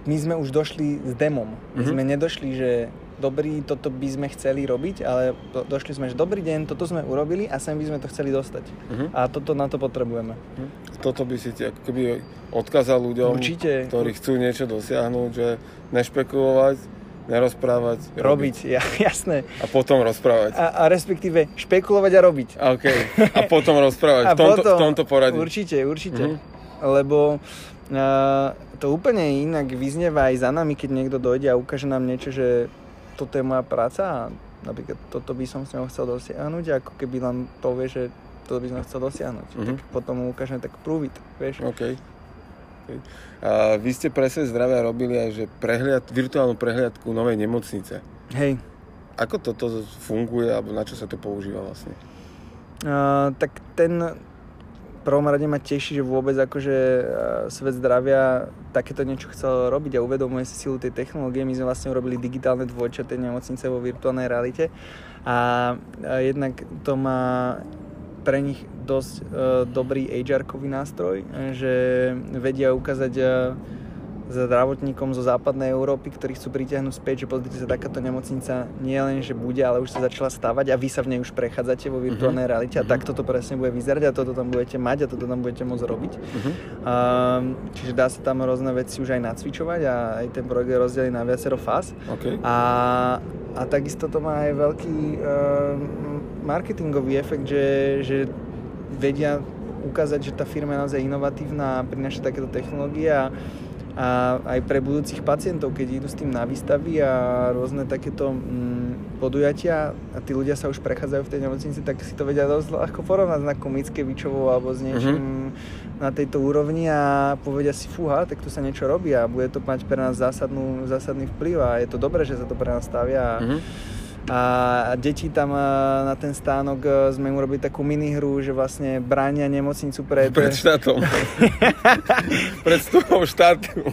my sme už došli s demom. My mm-hmm. sme nedošli, že dobrý, toto by sme chceli robiť, ale do, došli sme, že dobrý deň, toto sme urobili a sem by sme to chceli dostať. Uh-huh. A toto na to potrebujeme. Uh-huh. Toto by si ti ako keby odkázal ľuďom, Určite. ktorí chcú niečo dosiahnuť, že nešpekulovať, nerozprávať, robiť. robiť. Ja, [laughs] jasné. A potom rozprávať. A, a respektíve špekulovať a robiť. OK. A [laughs] potom rozprávať. A v, tomto, potom, v tomto poradí. Určite, určite. Mm-hmm. Lebo uh, to úplne inak vyznieva aj za nami, keď niekto dojde a ukáže nám niečo, že toto je moja práca a napríklad toto by som s ňou chcel dosiahnuť a ako keby nám povie, že toto by som chcel dosiahnuť. Mm-hmm. Tak potom mu ukážeme tak prúvit, vieš. Okay. A vy ste pre svet zdravia robili aj že prehliad, virtuálnu prehliadku novej nemocnice. Hej. Ako toto funguje, alebo na čo sa to používa vlastne? Uh, tak ten prvom rade ma teší, že vôbec akože svet zdravia takéto niečo chcel robiť a uvedomuje si silu tej technológie. My sme vlastne urobili digitálne dvojčaté nemocnice vo virtuálnej realite a, a jednak to má pre nich dosť uh, dobrý HR-kový nástroj, že vedia ukázať uh, zdravotníkom zo západnej Európy, ktorí chcú pritiahnuť späť, že pozrite sa, takáto nemocnica nie len, že bude, ale už sa začala stavať a vy sa v nej už prechádzate vo virtuálnej uh-huh. realite a uh-huh. takto to presne bude vyzerať a toto tam budete mať a toto tam budete môcť robiť. Uh-huh. Uh, čiže dá sa tam rôzne veci už aj nacvičovať a aj ten projekt je rozdelený na viacero fáz. Okay. A, a takisto to má aj veľký uh, marketingový efekt, že, že vedia ukázať, že tá firma je naozaj inovatívna a prináša takéto technológie a, a aj pre budúcich pacientov, keď idú s tým na výstavy a rôzne takéto mm, podujatia a tí ľudia sa už prechádzajú v tej nemocnici, tak si to vedia dosť ľahko porovnať s nejakou Mickevičovou alebo s niečím mm-hmm. na tejto úrovni a povedia si, fúha, tak tu sa niečo robí a bude to mať pre nás zásadnú, zásadný vplyv a je to dobré, že sa to pre nás stavia. Mm-hmm a deti tam na ten stánok e, sme urobili takú minihru, že vlastne bránia nemocnicu pred... Pred štátom. [laughs] pred vstupom štátu.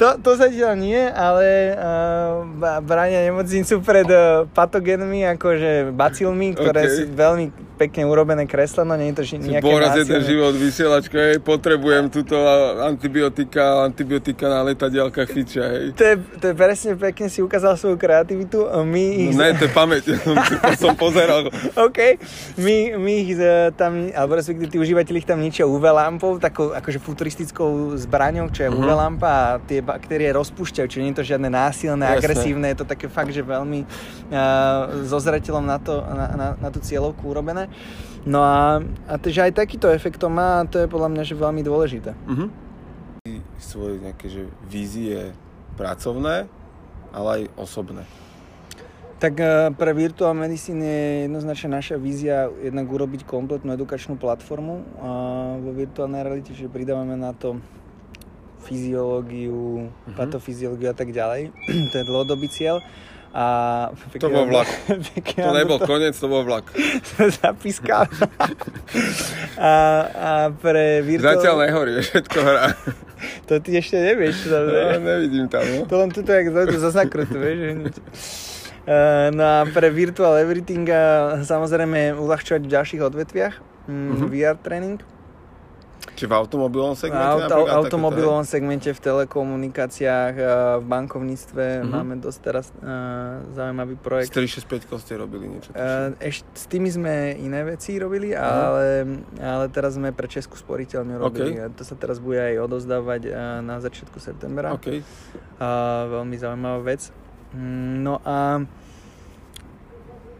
To, to zatiaľ nie, ale uh, bránia nemocnicu pred patogénmi, akože bacilmi, ktoré okay. sú veľmi pekne urobené kreslo, no nie je to ži- nejaké Bol raz jeden násilné. život vysielačka, hej, potrebujem túto antibiotika, antibiotika na letadielkach fičia, hej. To je, to je presne pekne si ukázal svoju kreativitu. My ich... No ne, to je pamäť, [laughs] to som pozeral. OK. My, my ich tam, alebo respektíve tí užívateľi ich tam ničia UV lampou, takou akože futuristickou zbraňou, čo je. UV lampa a tie baktérie rozpúšťajú, čiže nie je to žiadne násilné, Jasné. agresívne, je to také fakt, že veľmi uh, so na, to, na, na, na tú cieľovku urobené. No a, a takže aj takýto efekt to má a to je podľa mňa že veľmi dôležité. Mhm. Svoje nejaké, že vízie pracovné, ale aj osobné. Tak eh, pre Virtual Medicine je jednoznačne naša vízia jednak urobiť kompletnú edukačnú platformu vo virtuálnej realite, čiže pridávame na to fyziológiu, Mhm. patofyziológiu a tak ďalej. [clears throat] to je dlhodobý cieľ. A To bol vlak. [laughs] To nebol koniec, to bol vlak. [laughs] zapískal. a, a pre virtuál... Zatiaľ nehorí, všetko hrá. [laughs] To ty ešte nevieš. tam je. No, nevidím tam, no. To len tuto, jak zaujímavé zo zakrutu, vieš, No a pre Virtual Everything samozrejme uľahčovať v ďalších odvetviach, mm, VR tréning. Či v automobilovom segmente V auto, automobilovom segmente, v telekomunikáciách, a v bankovníctve Mhm. máme dosť teraz uh, zaujímavý projekt. S 365 ste robili niečo. Uh, eš, s tými sme iné veci robili, ale, ale teraz sme pre Českú sporiteľňu robili. OK. A to sa teraz bude aj odozdávať uh, na začiatku septembra. OK. A veľmi zaujímavá vec. Mm, No a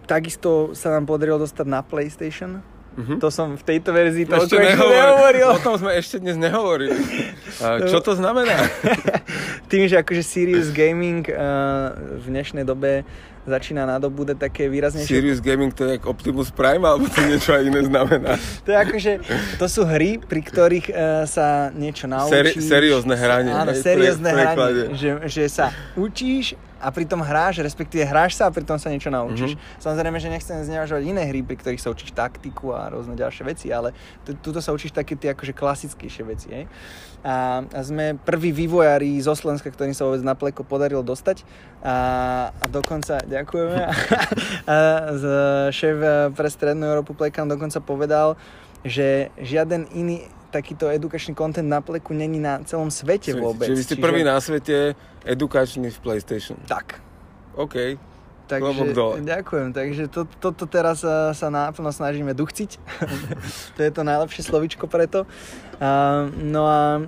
takisto sa nám podarilo dostať na PlayStation. Mhm. To som v tejto verzii toľko Ešte ešte nehovoril. O tom sme ešte dnes nehovorili. A čo to znamená? [laughs] Tým, že akože Serious Gaming uh, v dnešnej dobe začína nadobúdať také výraznejšie... Serious Gaming to je jak Optimus Prime, alebo to niečo aj iné znamená? To je akože, to sú hry, pri ktorých uh, sa niečo naučíš. Seri- seriózne hranie, Áno, seriózne hranie. Že, že sa učíš a pritom hráš, respektíve hráš sa a pritom sa niečo naučíš. Mhm. Samozrejme, že nechcem znevažovať iné hry, pri ktorých sa učíš taktiku a rôzne ďalšie veci, ale tu- tuto sa učíš také tie akože klasickejšie veci. Hej? A, a sme prví vývojári zo Slovenska, ktorým sa vôbec na pleko podarilo dostať. A, a dokonca, ďakujeme, [laughs] a z, šéf pre Strednú Európu Plekam dokonca povedal, že žiaden iný takýto edukačný content na pleku není na celom svete vôbec. Čiže vy ste prvý na svete edukačný v PlayStation. Tak. OK. Takže, ďakujem, takže to, toto teraz uh, sa náplno snažíme duchciť. [laughs] to je to najlepšie slovičko preto. Uh, no a,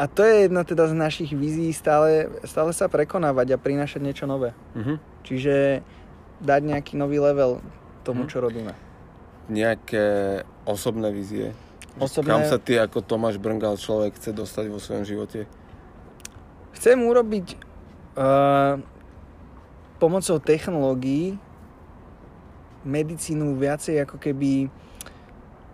a to je jedna teda z našich vízií stále, stále sa prekonávať a prinášať niečo nové. Mhm. Čiže dať nejaký nový level tomu, Mhm. čo robíme. Nejaké osobné vízie? Osobné- Kam sa ty ako Tomáš Brngal človek chce dostať vo svojom živote? Chcem urobiť uh, pomocou technológií medicínu viacej ako keby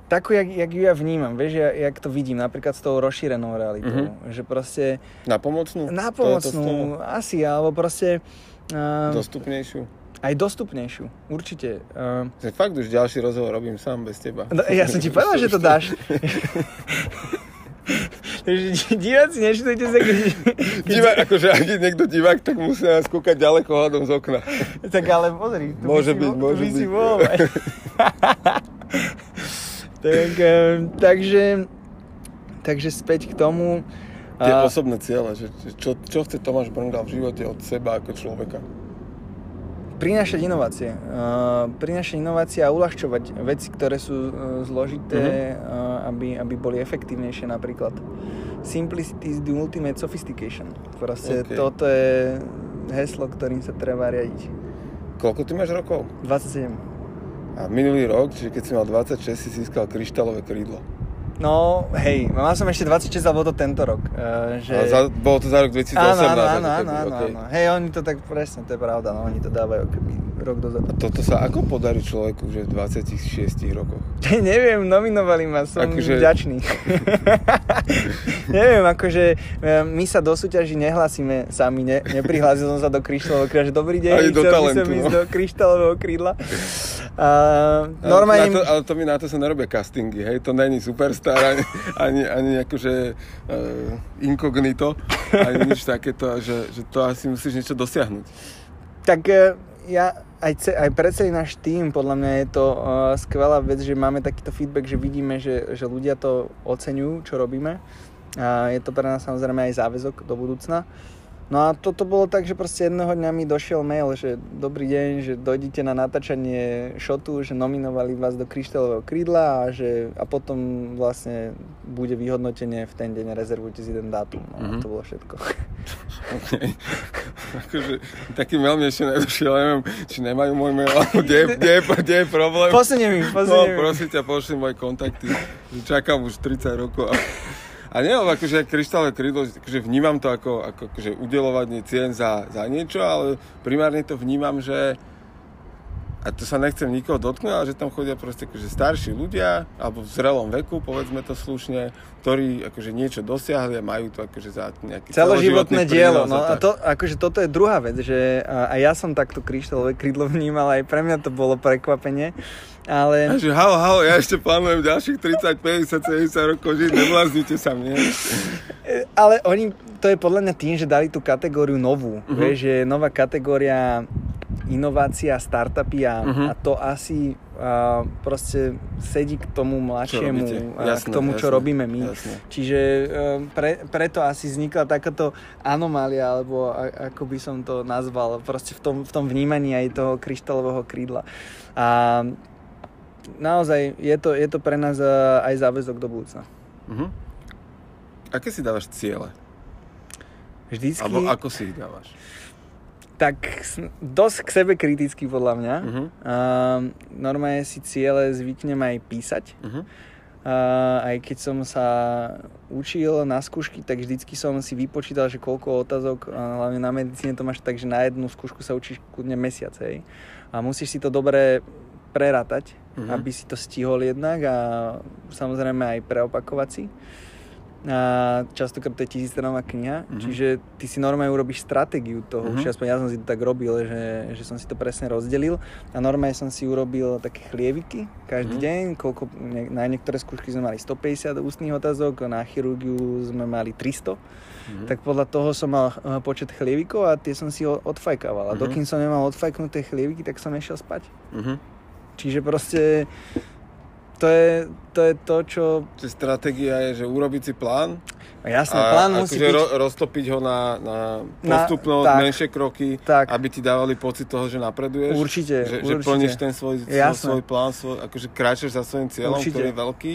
takú, jak, jak ju ja vnímam, vieš, jak, jak to vidím, napríklad s tou rozšírenou realitou, Mhm. že proste Na pomocnú? na pomocnú asi, alebo proste uh, Dostupnejšiu? Aj dostupnejšiu, určite. Uh, fakt už ďalší rozhovor robím sám bez teba. no, ja som ti [laughs] povedal, že to dáš. [laughs] Takže diváci, neštudujte sa, keď, keď Divák, akože ak je niekto divák, tak musí nás kúkať ďaleko hľadom z okna. [laughs] Tak ale pozri, tu Môže by si byť, mo- môže tu by si byť. mať. tak, eh, takže, takže späť k tomu. Tie A- osobné ciele, že čo, čo chce Tomáš Brngal v živote od seba ako človeka? Prinášať inovácie. Uh, prinášať inovácie a uľahčovať veci, ktoré sú uh, zložité, uh, aby, aby boli efektívnejšie napríklad. Simplicity is the ultimate sophistication. Proste OK. toto je heslo, ktorým sa treba riadiť. Koľko ty máš rokov? 27. A minulý rok, čiže keď si mal 26, si získal kryštálové krídlo. No, hej, mal som ešte 26, alebo to tento rok. Uh, že... A za, bolo to za rok 2018. Áno, áno, áno, áno, áno, okej. áno. Hej, oni to tak presne, to je pravda, no oni to dávajú keby rok dozadu. A toto sa ako podarí človeku, že v 26 rokoch? [laughs] Neviem, nominovali ma, som Akože- vďačný. [laughs] Neviem, akože e, my sa do súťaží nehlasíme sami, ne, neprihlásil som sa do kryštálového krídla, že dobrý deň, Ani do chcel by som ísť no. do kryštálového krídla. [laughs] Ale normálne... Na to, ale to mi na to sa nerobia castingy, hej? To není superstar, ani, ani, ani akože uh, inkognito, ani nič takéto, že, že to asi musíš niečo dosiahnuť. Tak e, ja aj, ce, aj pre celý náš tým, podľa mňa je to uh, skvelá vec, že máme takýto feedback, že vidíme, že, že ľudia to oceňujú, čo robíme. A je to pre nás samozrejme aj záväzok do budúcna. No a toto bolo tak, že proste jedného dňa mi došiel mail, že dobrý deň, že dojdete na natáčanie šotu, že nominovali vás do kryštálového krídla a, že, a potom vlastne bude vyhodnotenie v ten deň, rezervujte si ten dátum. No mm-hmm. to bolo všetko. Okay. [laughs] akože, taký mail mi ešte nedošiel, neviem, či nemajú môj mail, alebo kde, kde, kde je problém. Posuniem mi, posuniem No, prosím ťa, pošli moje kontakty. Čakám už 30 rokov. A... A nie, ale akože kryštálne krídlo, akože vnímam to ako, ako akože udelovanie cien za, za niečo, ale primárne to vnímam, že a to sa nechcem nikoho dotknúť, ale že tam chodia proste akože starší ľudia, alebo v zrelom veku, povedzme to slušne, ktorí akože niečo dosiahli a majú to akože za nejaký celoživotné dielo. No a to, akože toto je druhá vec, že a, a ja som takto kryštálové krídlo vnímal, aj pre mňa to bolo prekvapenie. Ale... A že halo, halo, ja ešte plánujem ďalších 30, 50, 70 rokov žiť, nebláznite sa mne. Ale oni, to je podľa mňa tým, že dali tú kategóriu novú. Uh-huh. Vieš, že nová kategória inovácia, startupy a, uh-huh. a to asi a proste sedí k tomu mladšiemu, a jasné, k tomu, čo jasné, robíme my. Jasné. Čiže e, pre, preto asi vznikla takáto anomália, alebo a, ako by som to nazval, proste v tom, v tom vnímaní aj toho kryštálového krídla. A naozaj je to, je to pre nás e, aj záväzok do budúcna. Uh-huh. Aké si dávaš ciele? Vždycky... Alebo ako si ich dávaš? Tak dosť k sebe kriticky podľa mňa. Uh-huh. Uh, normálne si ciele zvyknem aj písať. Uh-huh. Uh, aj keď som sa učil na skúšky, tak vždycky som si vypočítal, že koľko otázok, uh, hlavne na medicíne to máš tak, že na jednu skúšku sa učíš kľudne mesiac, hej. A musíš si to dobre prerátať, uh-huh. aby si to stihol jednak a samozrejme aj preopakovať si a častokrát to je tisícstranová kniha, mm-hmm. čiže ty si normálne urobíš stratégiu toho, mm-hmm. aspoň ja som si to tak robil, že, že som si to presne rozdelil a normálne som si urobil také chlieviky každý mm-hmm. deň, koľko, ne, na niektoré skúšky sme mali 150 ústnych otázok, na chirurgiu sme mali 300, mm-hmm. tak podľa toho som mal eh, počet chlievikov a tie som si odfajkával a mm-hmm. dokým som nemal odfajknuté chlieviky, tak som nešiel spať. Mm-hmm. Čiže proste to je, to je to, čo... Čiže stratégia je, že urobiť si plán no Jasné, a plán musí akože byť... Ro- roztopiť ho na, na postupnosť, na, tak, menšie kroky, tak. aby ti dávali pocit toho, že napreduješ. Určite, že, určite. Že plníš ten svoj, svoj plán, svoj, akože kráčaš za svojim cieľom, určite. ktorý je veľký,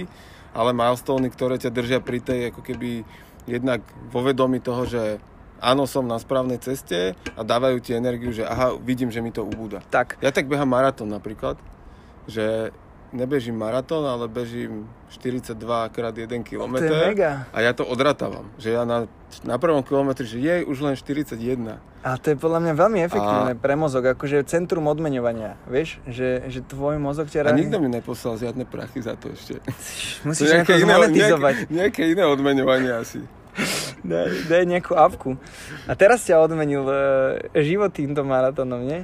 ale milestone, ktoré ťa držia pri tej, ako keby jednak vo vedomí toho, že áno, som na správnej ceste a dávajú ti energiu, že aha, vidím, že mi to ubúda. Tak. Ja tak behám maratón napríklad, že nebežím maratón, ale bežím 42 krát 1 km. To je mega. A ja to odratávam. Že ja na, na prvom kilometri, že jej už len 41. A to je podľa mňa veľmi efektívne a... pre mozog, akože centrum odmeňovania, vieš, že, že tvoj mozog ťa... A nikto mi neposlal žiadne prachy za to ešte. Musíš to nejaké iné. Nejaké, nejaké iné odmeňovanie asi. Daj, daj nejakú avku. A teraz ťa odmenil uh, život týmto maratónom, nie?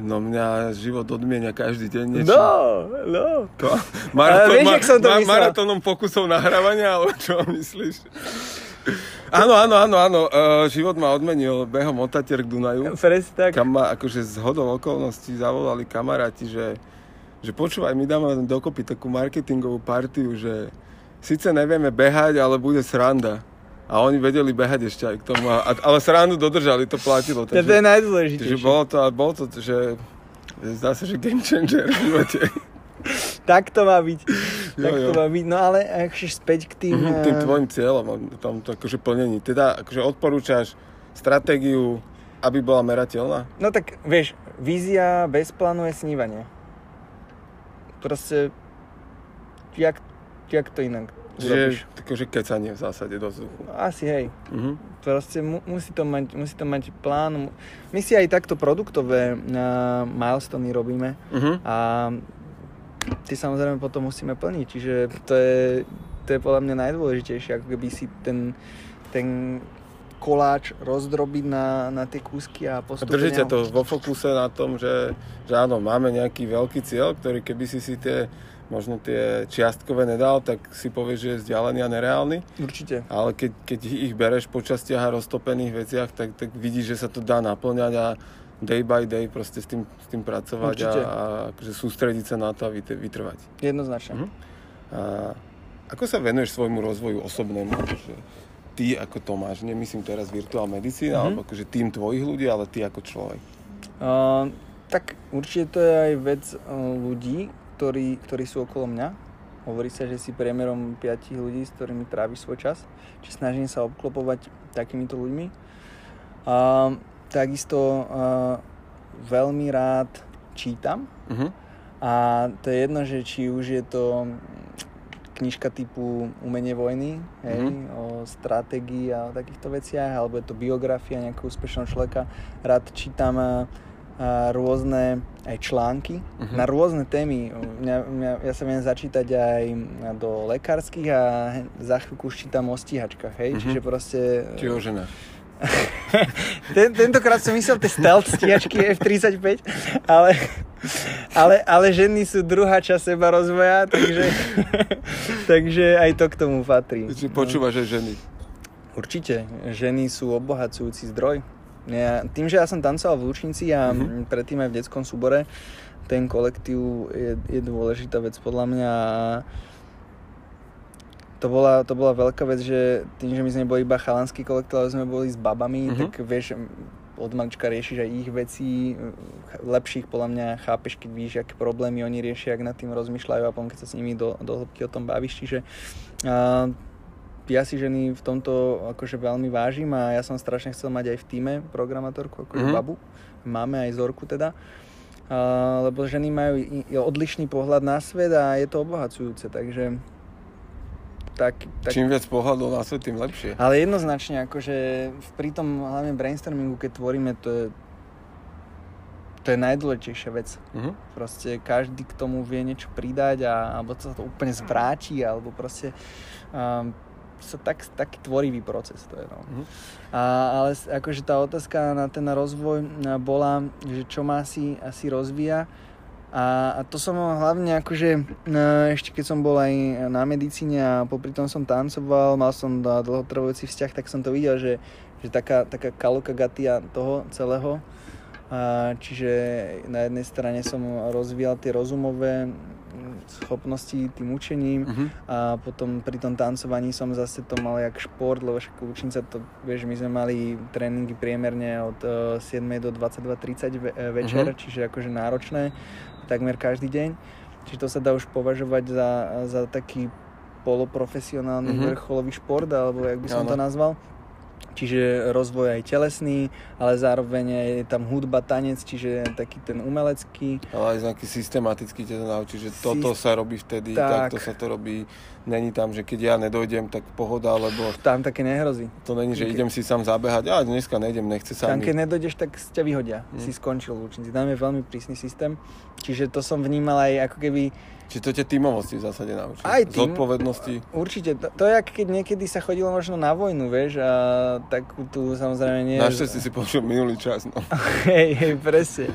No mňa život odmienia každý deň niečo. No, no. To, [laughs] maratón, vieš, ma, som to ma, maratónom pokusov nahrávania, ale [laughs] čo myslíš? Áno, áno, áno, áno. Uh, život ma odmenil behom od Tatier k Dunaju. Presne tak. Kam ma akože z hodou okolností zavolali kamaráti, že, že počúvaj, my dáme dokopy takú marketingovú partiu, že síce nevieme behať, ale bude sranda. A oni vedeli behať ešte aj k tomu, a, ale srandu dodržali, to platilo. Takže, to je najdôležitejšie. Takže bolo to, bolo to, že zdá sa, že game changer v živote. tak to má byť. Tak jo, jo. to má byť. No ale akože späť k tým... Mm-hmm, tým tvojim cieľom, tam to akože plnení. Teda akože odporúčaš stratégiu, aby bola merateľná? No tak vieš, vízia bez plánu je snívanie. Proste, jak, jak to inak Čiže takže kecanie v zásade do vzduchu. Asi hej. Uh-huh. Proste mu, musí, to mať, musí to mať plán. My si aj takto produktové uh, milestony robíme uh-huh. a ty samozrejme potom musíme plniť. Čiže to je, to je podľa mňa najdôležitejšie, ako keby si ten, ten koláč rozdrobiť na, na tie kúsky a postupne... A držíte to vo fokuse na tom, že, že áno, máme nejaký veľký cieľ, ktorý keby si si tie možno tie čiastkové nedal, tak si povieš, že je vzdialený a nereálny. Určite. Ale keď, keď ich bereš po častiach a roztopených veciach, tak, tak vidíš, že sa to dá naplňať a day by day proste s tým, s tým pracovať a, a akože sústrediť sa na to a vytrvať. Jednoznačne. Uh-huh. A ako sa venuješ svojmu rozvoju osobnému? Akože ty ako Tomáš, nemyslím teraz virtuál medicína, uh-huh. alebo akože tým tvojich ľudí, ale ty ako človek. Uh, tak určite to je aj vec uh, ľudí, ktorí, ktorí sú okolo mňa. Hovorí sa, že si priemerom 5 ľudí, s ktorými tráviš svoj čas. Čiže snažím sa obklopovať takýmito ľuďmi. Uh, takisto uh, veľmi rád čítam. Uh-huh. A to je jedno, že či už je to knižka typu Umenie vojny, hej, mm-hmm. o stratégii a o takýchto veciach, alebo je to biografia nejakého úspešného človeka. Rád čítam a, a rôzne aj články mm-hmm. na rôzne témy. Mňa, mňa, ja sa viem začítať aj do lekárskych a za chvíľku už čítam o stíhačkách, hej, mm-hmm. čiže proste... Či o ženách. [laughs] Ten, tentokrát som myslel tie stealth stíhačky F-35, ale, ale, ale ženy sú druhá časť seba rozvoja, takže, [laughs] takže aj to k tomu patrí. Počúvaš aj ženy? Určite. Ženy sú obohacujúci zdroj. Ja, tým, že ja som tancoval v Lučnici a mm-hmm. predtým aj v detskom súbore, ten kolektív je, je dôležitá vec podľa mňa to bola, to bola veľká vec, že tým, že my sme boli iba chalanský kolektív, ale sme boli s babami, mm-hmm. tak vieš, od malička riešiš aj ich veci, lepších podľa mňa chápeš, keď víš, aké problémy oni riešia, ak nad tým rozmýšľajú a potom keď sa s nimi do, do hĺbky o tom bavíš, čiže uh, ja si ženy v tomto akože veľmi vážim a ja som strašne chcel mať aj v týme programátorku, akože mm-hmm. babu, máme aj Zorku teda, uh, lebo ženy majú odlišný pohľad na svet a je to obohacujúce, takže tak, tak... Čím viac pohľadov na svet, tým lepšie. Ale jednoznačne, akože pri tom hlavne brainstormingu, keď tvoríme, to je, to je najdôležitejšia vec. Uh-huh. Proste každý k tomu vie niečo pridať a, alebo sa to úplne zvráti, alebo proste um, sa tak, taký tvorivý proces to je. No. Uh-huh. A, ale akože tá otázka na ten rozvoj bola, že čo má asi, asi rozvíja, a, a to som hlavne akože, ešte keď som bol aj na medicíne a popri tom som tancoval, mal som dlhotrvajúci vzťah, tak som to videl, že, že taká, taká kalokagatia toho celého. A, čiže na jednej strane som rozvíjal tie rozumové schopnosti tým učením uh-huh. a potom pri tom tancovaní som zase to mal jak šport, lebo však učnica to, vieš, my sme mali tréningy priemerne od uh, 7 do 22.30 ve- večer, uh-huh. čiže akože náročné takmer každý deň. Čiže to sa dá už považovať za, za taký poloprofesionálny mm-hmm. vrcholový šport, alebo jak by som ano. to nazval. Čiže rozvoj aj telesný, ale zároveň je tam hudba, tanec, čiže taký ten umelecký. Ale aj nejaký systematický ťa to naučí, že toto sa robí vtedy, tak. takto sa to robí Není tam, že keď ja nedojdem, tak pohoda, lebo... Tam také nehrozí. To není, že idem si sám zabehať, a dneska nejdem, nechce sa Tam keď nedojdeš, tak ťa vyhodia. Hmm. Si skončil v. Tam je veľmi prísny systém. Čiže to som vnímal aj ako keby... Čiže to ťa tímovosti v zásade naučí. Aj tým, Zodpovednosti. Určite. To, to je ako keď niekedy sa chodilo možno na vojnu, vieš, a tak tu samozrejme nie... Našťastie si počul minulý čas, no. [laughs] hej, hej, presne.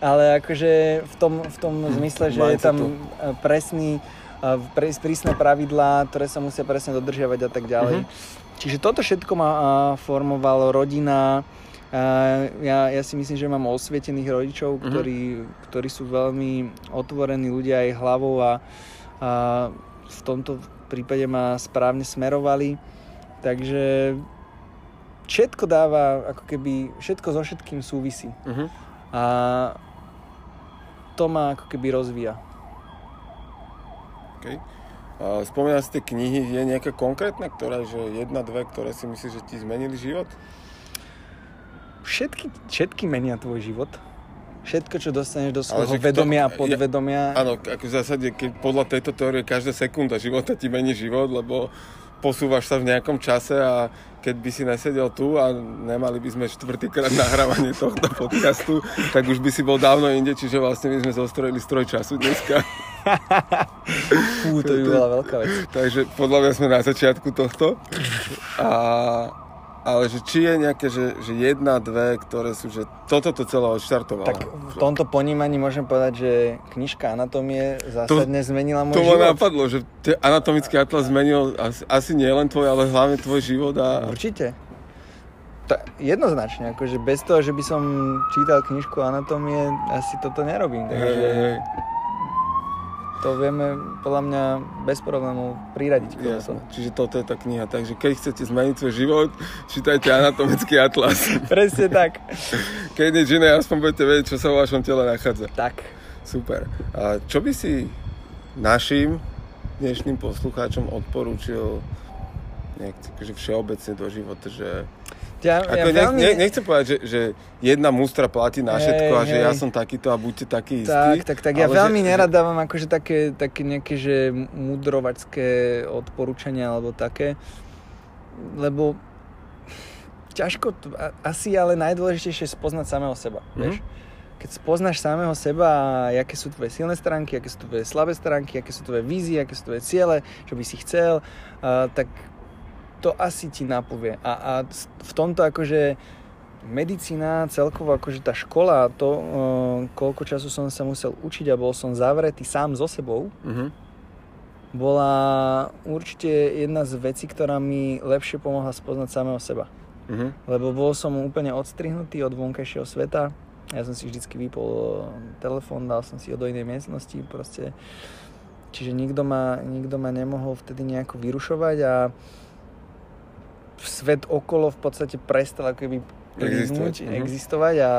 Ale akože v tom, v tom zmysle, že je tam presný prísne pravidlá, ktoré sa musia presne dodržiavať a tak ďalej. Uh-huh. Čiže toto všetko ma formovalo rodina. Ja, ja si myslím, že mám osvietených rodičov, uh-huh. ktorí, ktorí sú veľmi otvorení ľudia aj hlavou a, a v tomto prípade ma správne smerovali. Takže všetko dáva, ako keby, všetko so všetkým súvisí. Uh-huh. A to ma ako keby rozvíja. Okay. Spomínal si tie knihy, je nejaká konkrétna, ktorá, že jedna, dve, ktoré si myslíš, že ti zmenili život? Všetky, všetky menia tvoj život. Všetko, čo dostaneš do svojho vedomia a podvedomia. Ja, áno, ako v zásade, keď podľa tejto teórie každá sekunda života ti mení život, lebo posúvaš sa v nejakom čase a keď by si nesedel tu a nemali by sme štvrtýkrát nahrávanie tohto [laughs] podcastu, tak už by si bol dávno inde, čiže vlastne by sme zostrojili stroj času dneska. Fú, to by bola veľká vec. [laughs] Takže podľa mňa sme na začiatku tohto. A ale že či je nejaké, že, že jedna, dve, ktoré sú, že toto to celé odštartovalo. Tak v tomto ponímaní môžem povedať, že knižka Anatomie zásadne to, zmenila môj to život. To ma napadlo, že anatomický atlas zmenil asi, asi nie len tvoj, ale hlavne tvoj život. A... Určite. Ta, jednoznačne, akože bez toho, že by som čítal knižku anatómie, asi toto nerobím. Takže hej, hej. To vieme podľa mňa bez problémov priradiť k tomuto. Čiže toto je tá kniha. Takže keď chcete zmeniť svoj život, čítajte anatomický atlas. [laughs] Presne tak. Keď nič iné, aspoň budete vedieť, čo sa vo vašom tele nachádza. Tak. Super. A čo by si našim dnešným poslucháčom odporúčil nejak akože všeobecne do života, že Ja, ja ako nech, veľmi... ne, nechcem povedať, že, že jedna mustra platí na všetko Hej, a že hej. ja som takýto a buďte taký istý. Tak, tak, tak. Ja veľmi že, nerad dávam akože také, také nejaké, že mudrovačské odporúčania alebo také, lebo ťažko, asi ale najdôležitejšie je spoznať samého seba, Mhm. vieš. Keď spoznáš samého seba aké sú tvoje silné stránky, aké sú tvoje slabé stránky, aké sú tvoje vízie, aké sú tvoje ciele, čo by si chcel, a, tak to asi ti napovie. A, a v tomto akože medicína, celkovo akože tá škola, to, uh, koľko času som sa musel učiť a bol som zavretý sám so sebou, Mhm. bola určite jedna z vecí, ktorá mi lepšie pomohla spoznať samého seba. Mhm. Lebo bol som úplne odstrihnutý od vonkajšieho sveta. Ja som si vždycky vypol eh, telefón, dal som si ho do inej miestnosti, proste. Čiže nikto ma, nikto ma nemohol vtedy nejako vyrušovať a svet okolo v podstate prestal ako keby Existovať, existovať, mhm. existovať a,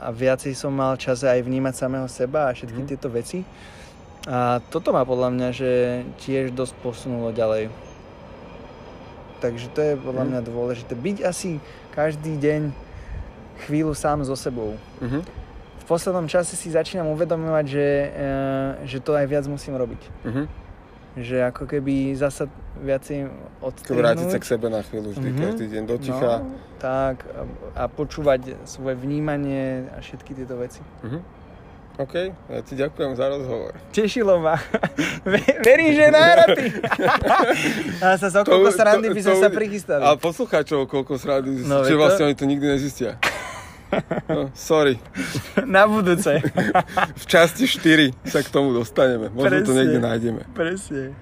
a viacej som mal čas aj vnímať samého seba a všetky Mhm. tieto veci. A toto ma podľa mňa, že tiež dosť posunulo ďalej. Takže to je podľa Mhm. mňa dôležité. Byť asi každý deň chvíľu sám so sebou. Mhm. V poslednom čase si začínam uvedomovať, že, e, že to aj viac musím robiť. Mhm. Že ako keby zasa viacej Ako vrátiť sa odstrihnúť. k sebe na chvíľu vždy, Mhm. každý deň do ticha. No, tak a, a počúvať svoje vnímanie a všetky tieto veci. Mhm. OK, ja ti ďakujem za rozhovor. Tešilo ma. Ve- Verím, že náraty. [laughs] a sa z okolko srandy by sme sa prichystali. A poslucháčov koľko srandy, No, že veď to- vlastne oni to nikdy nezistia. No, sorry. Na budúce. [laughs] v časti 4 sa k tomu dostaneme. Možno presne, to niekde nájdeme. Presne.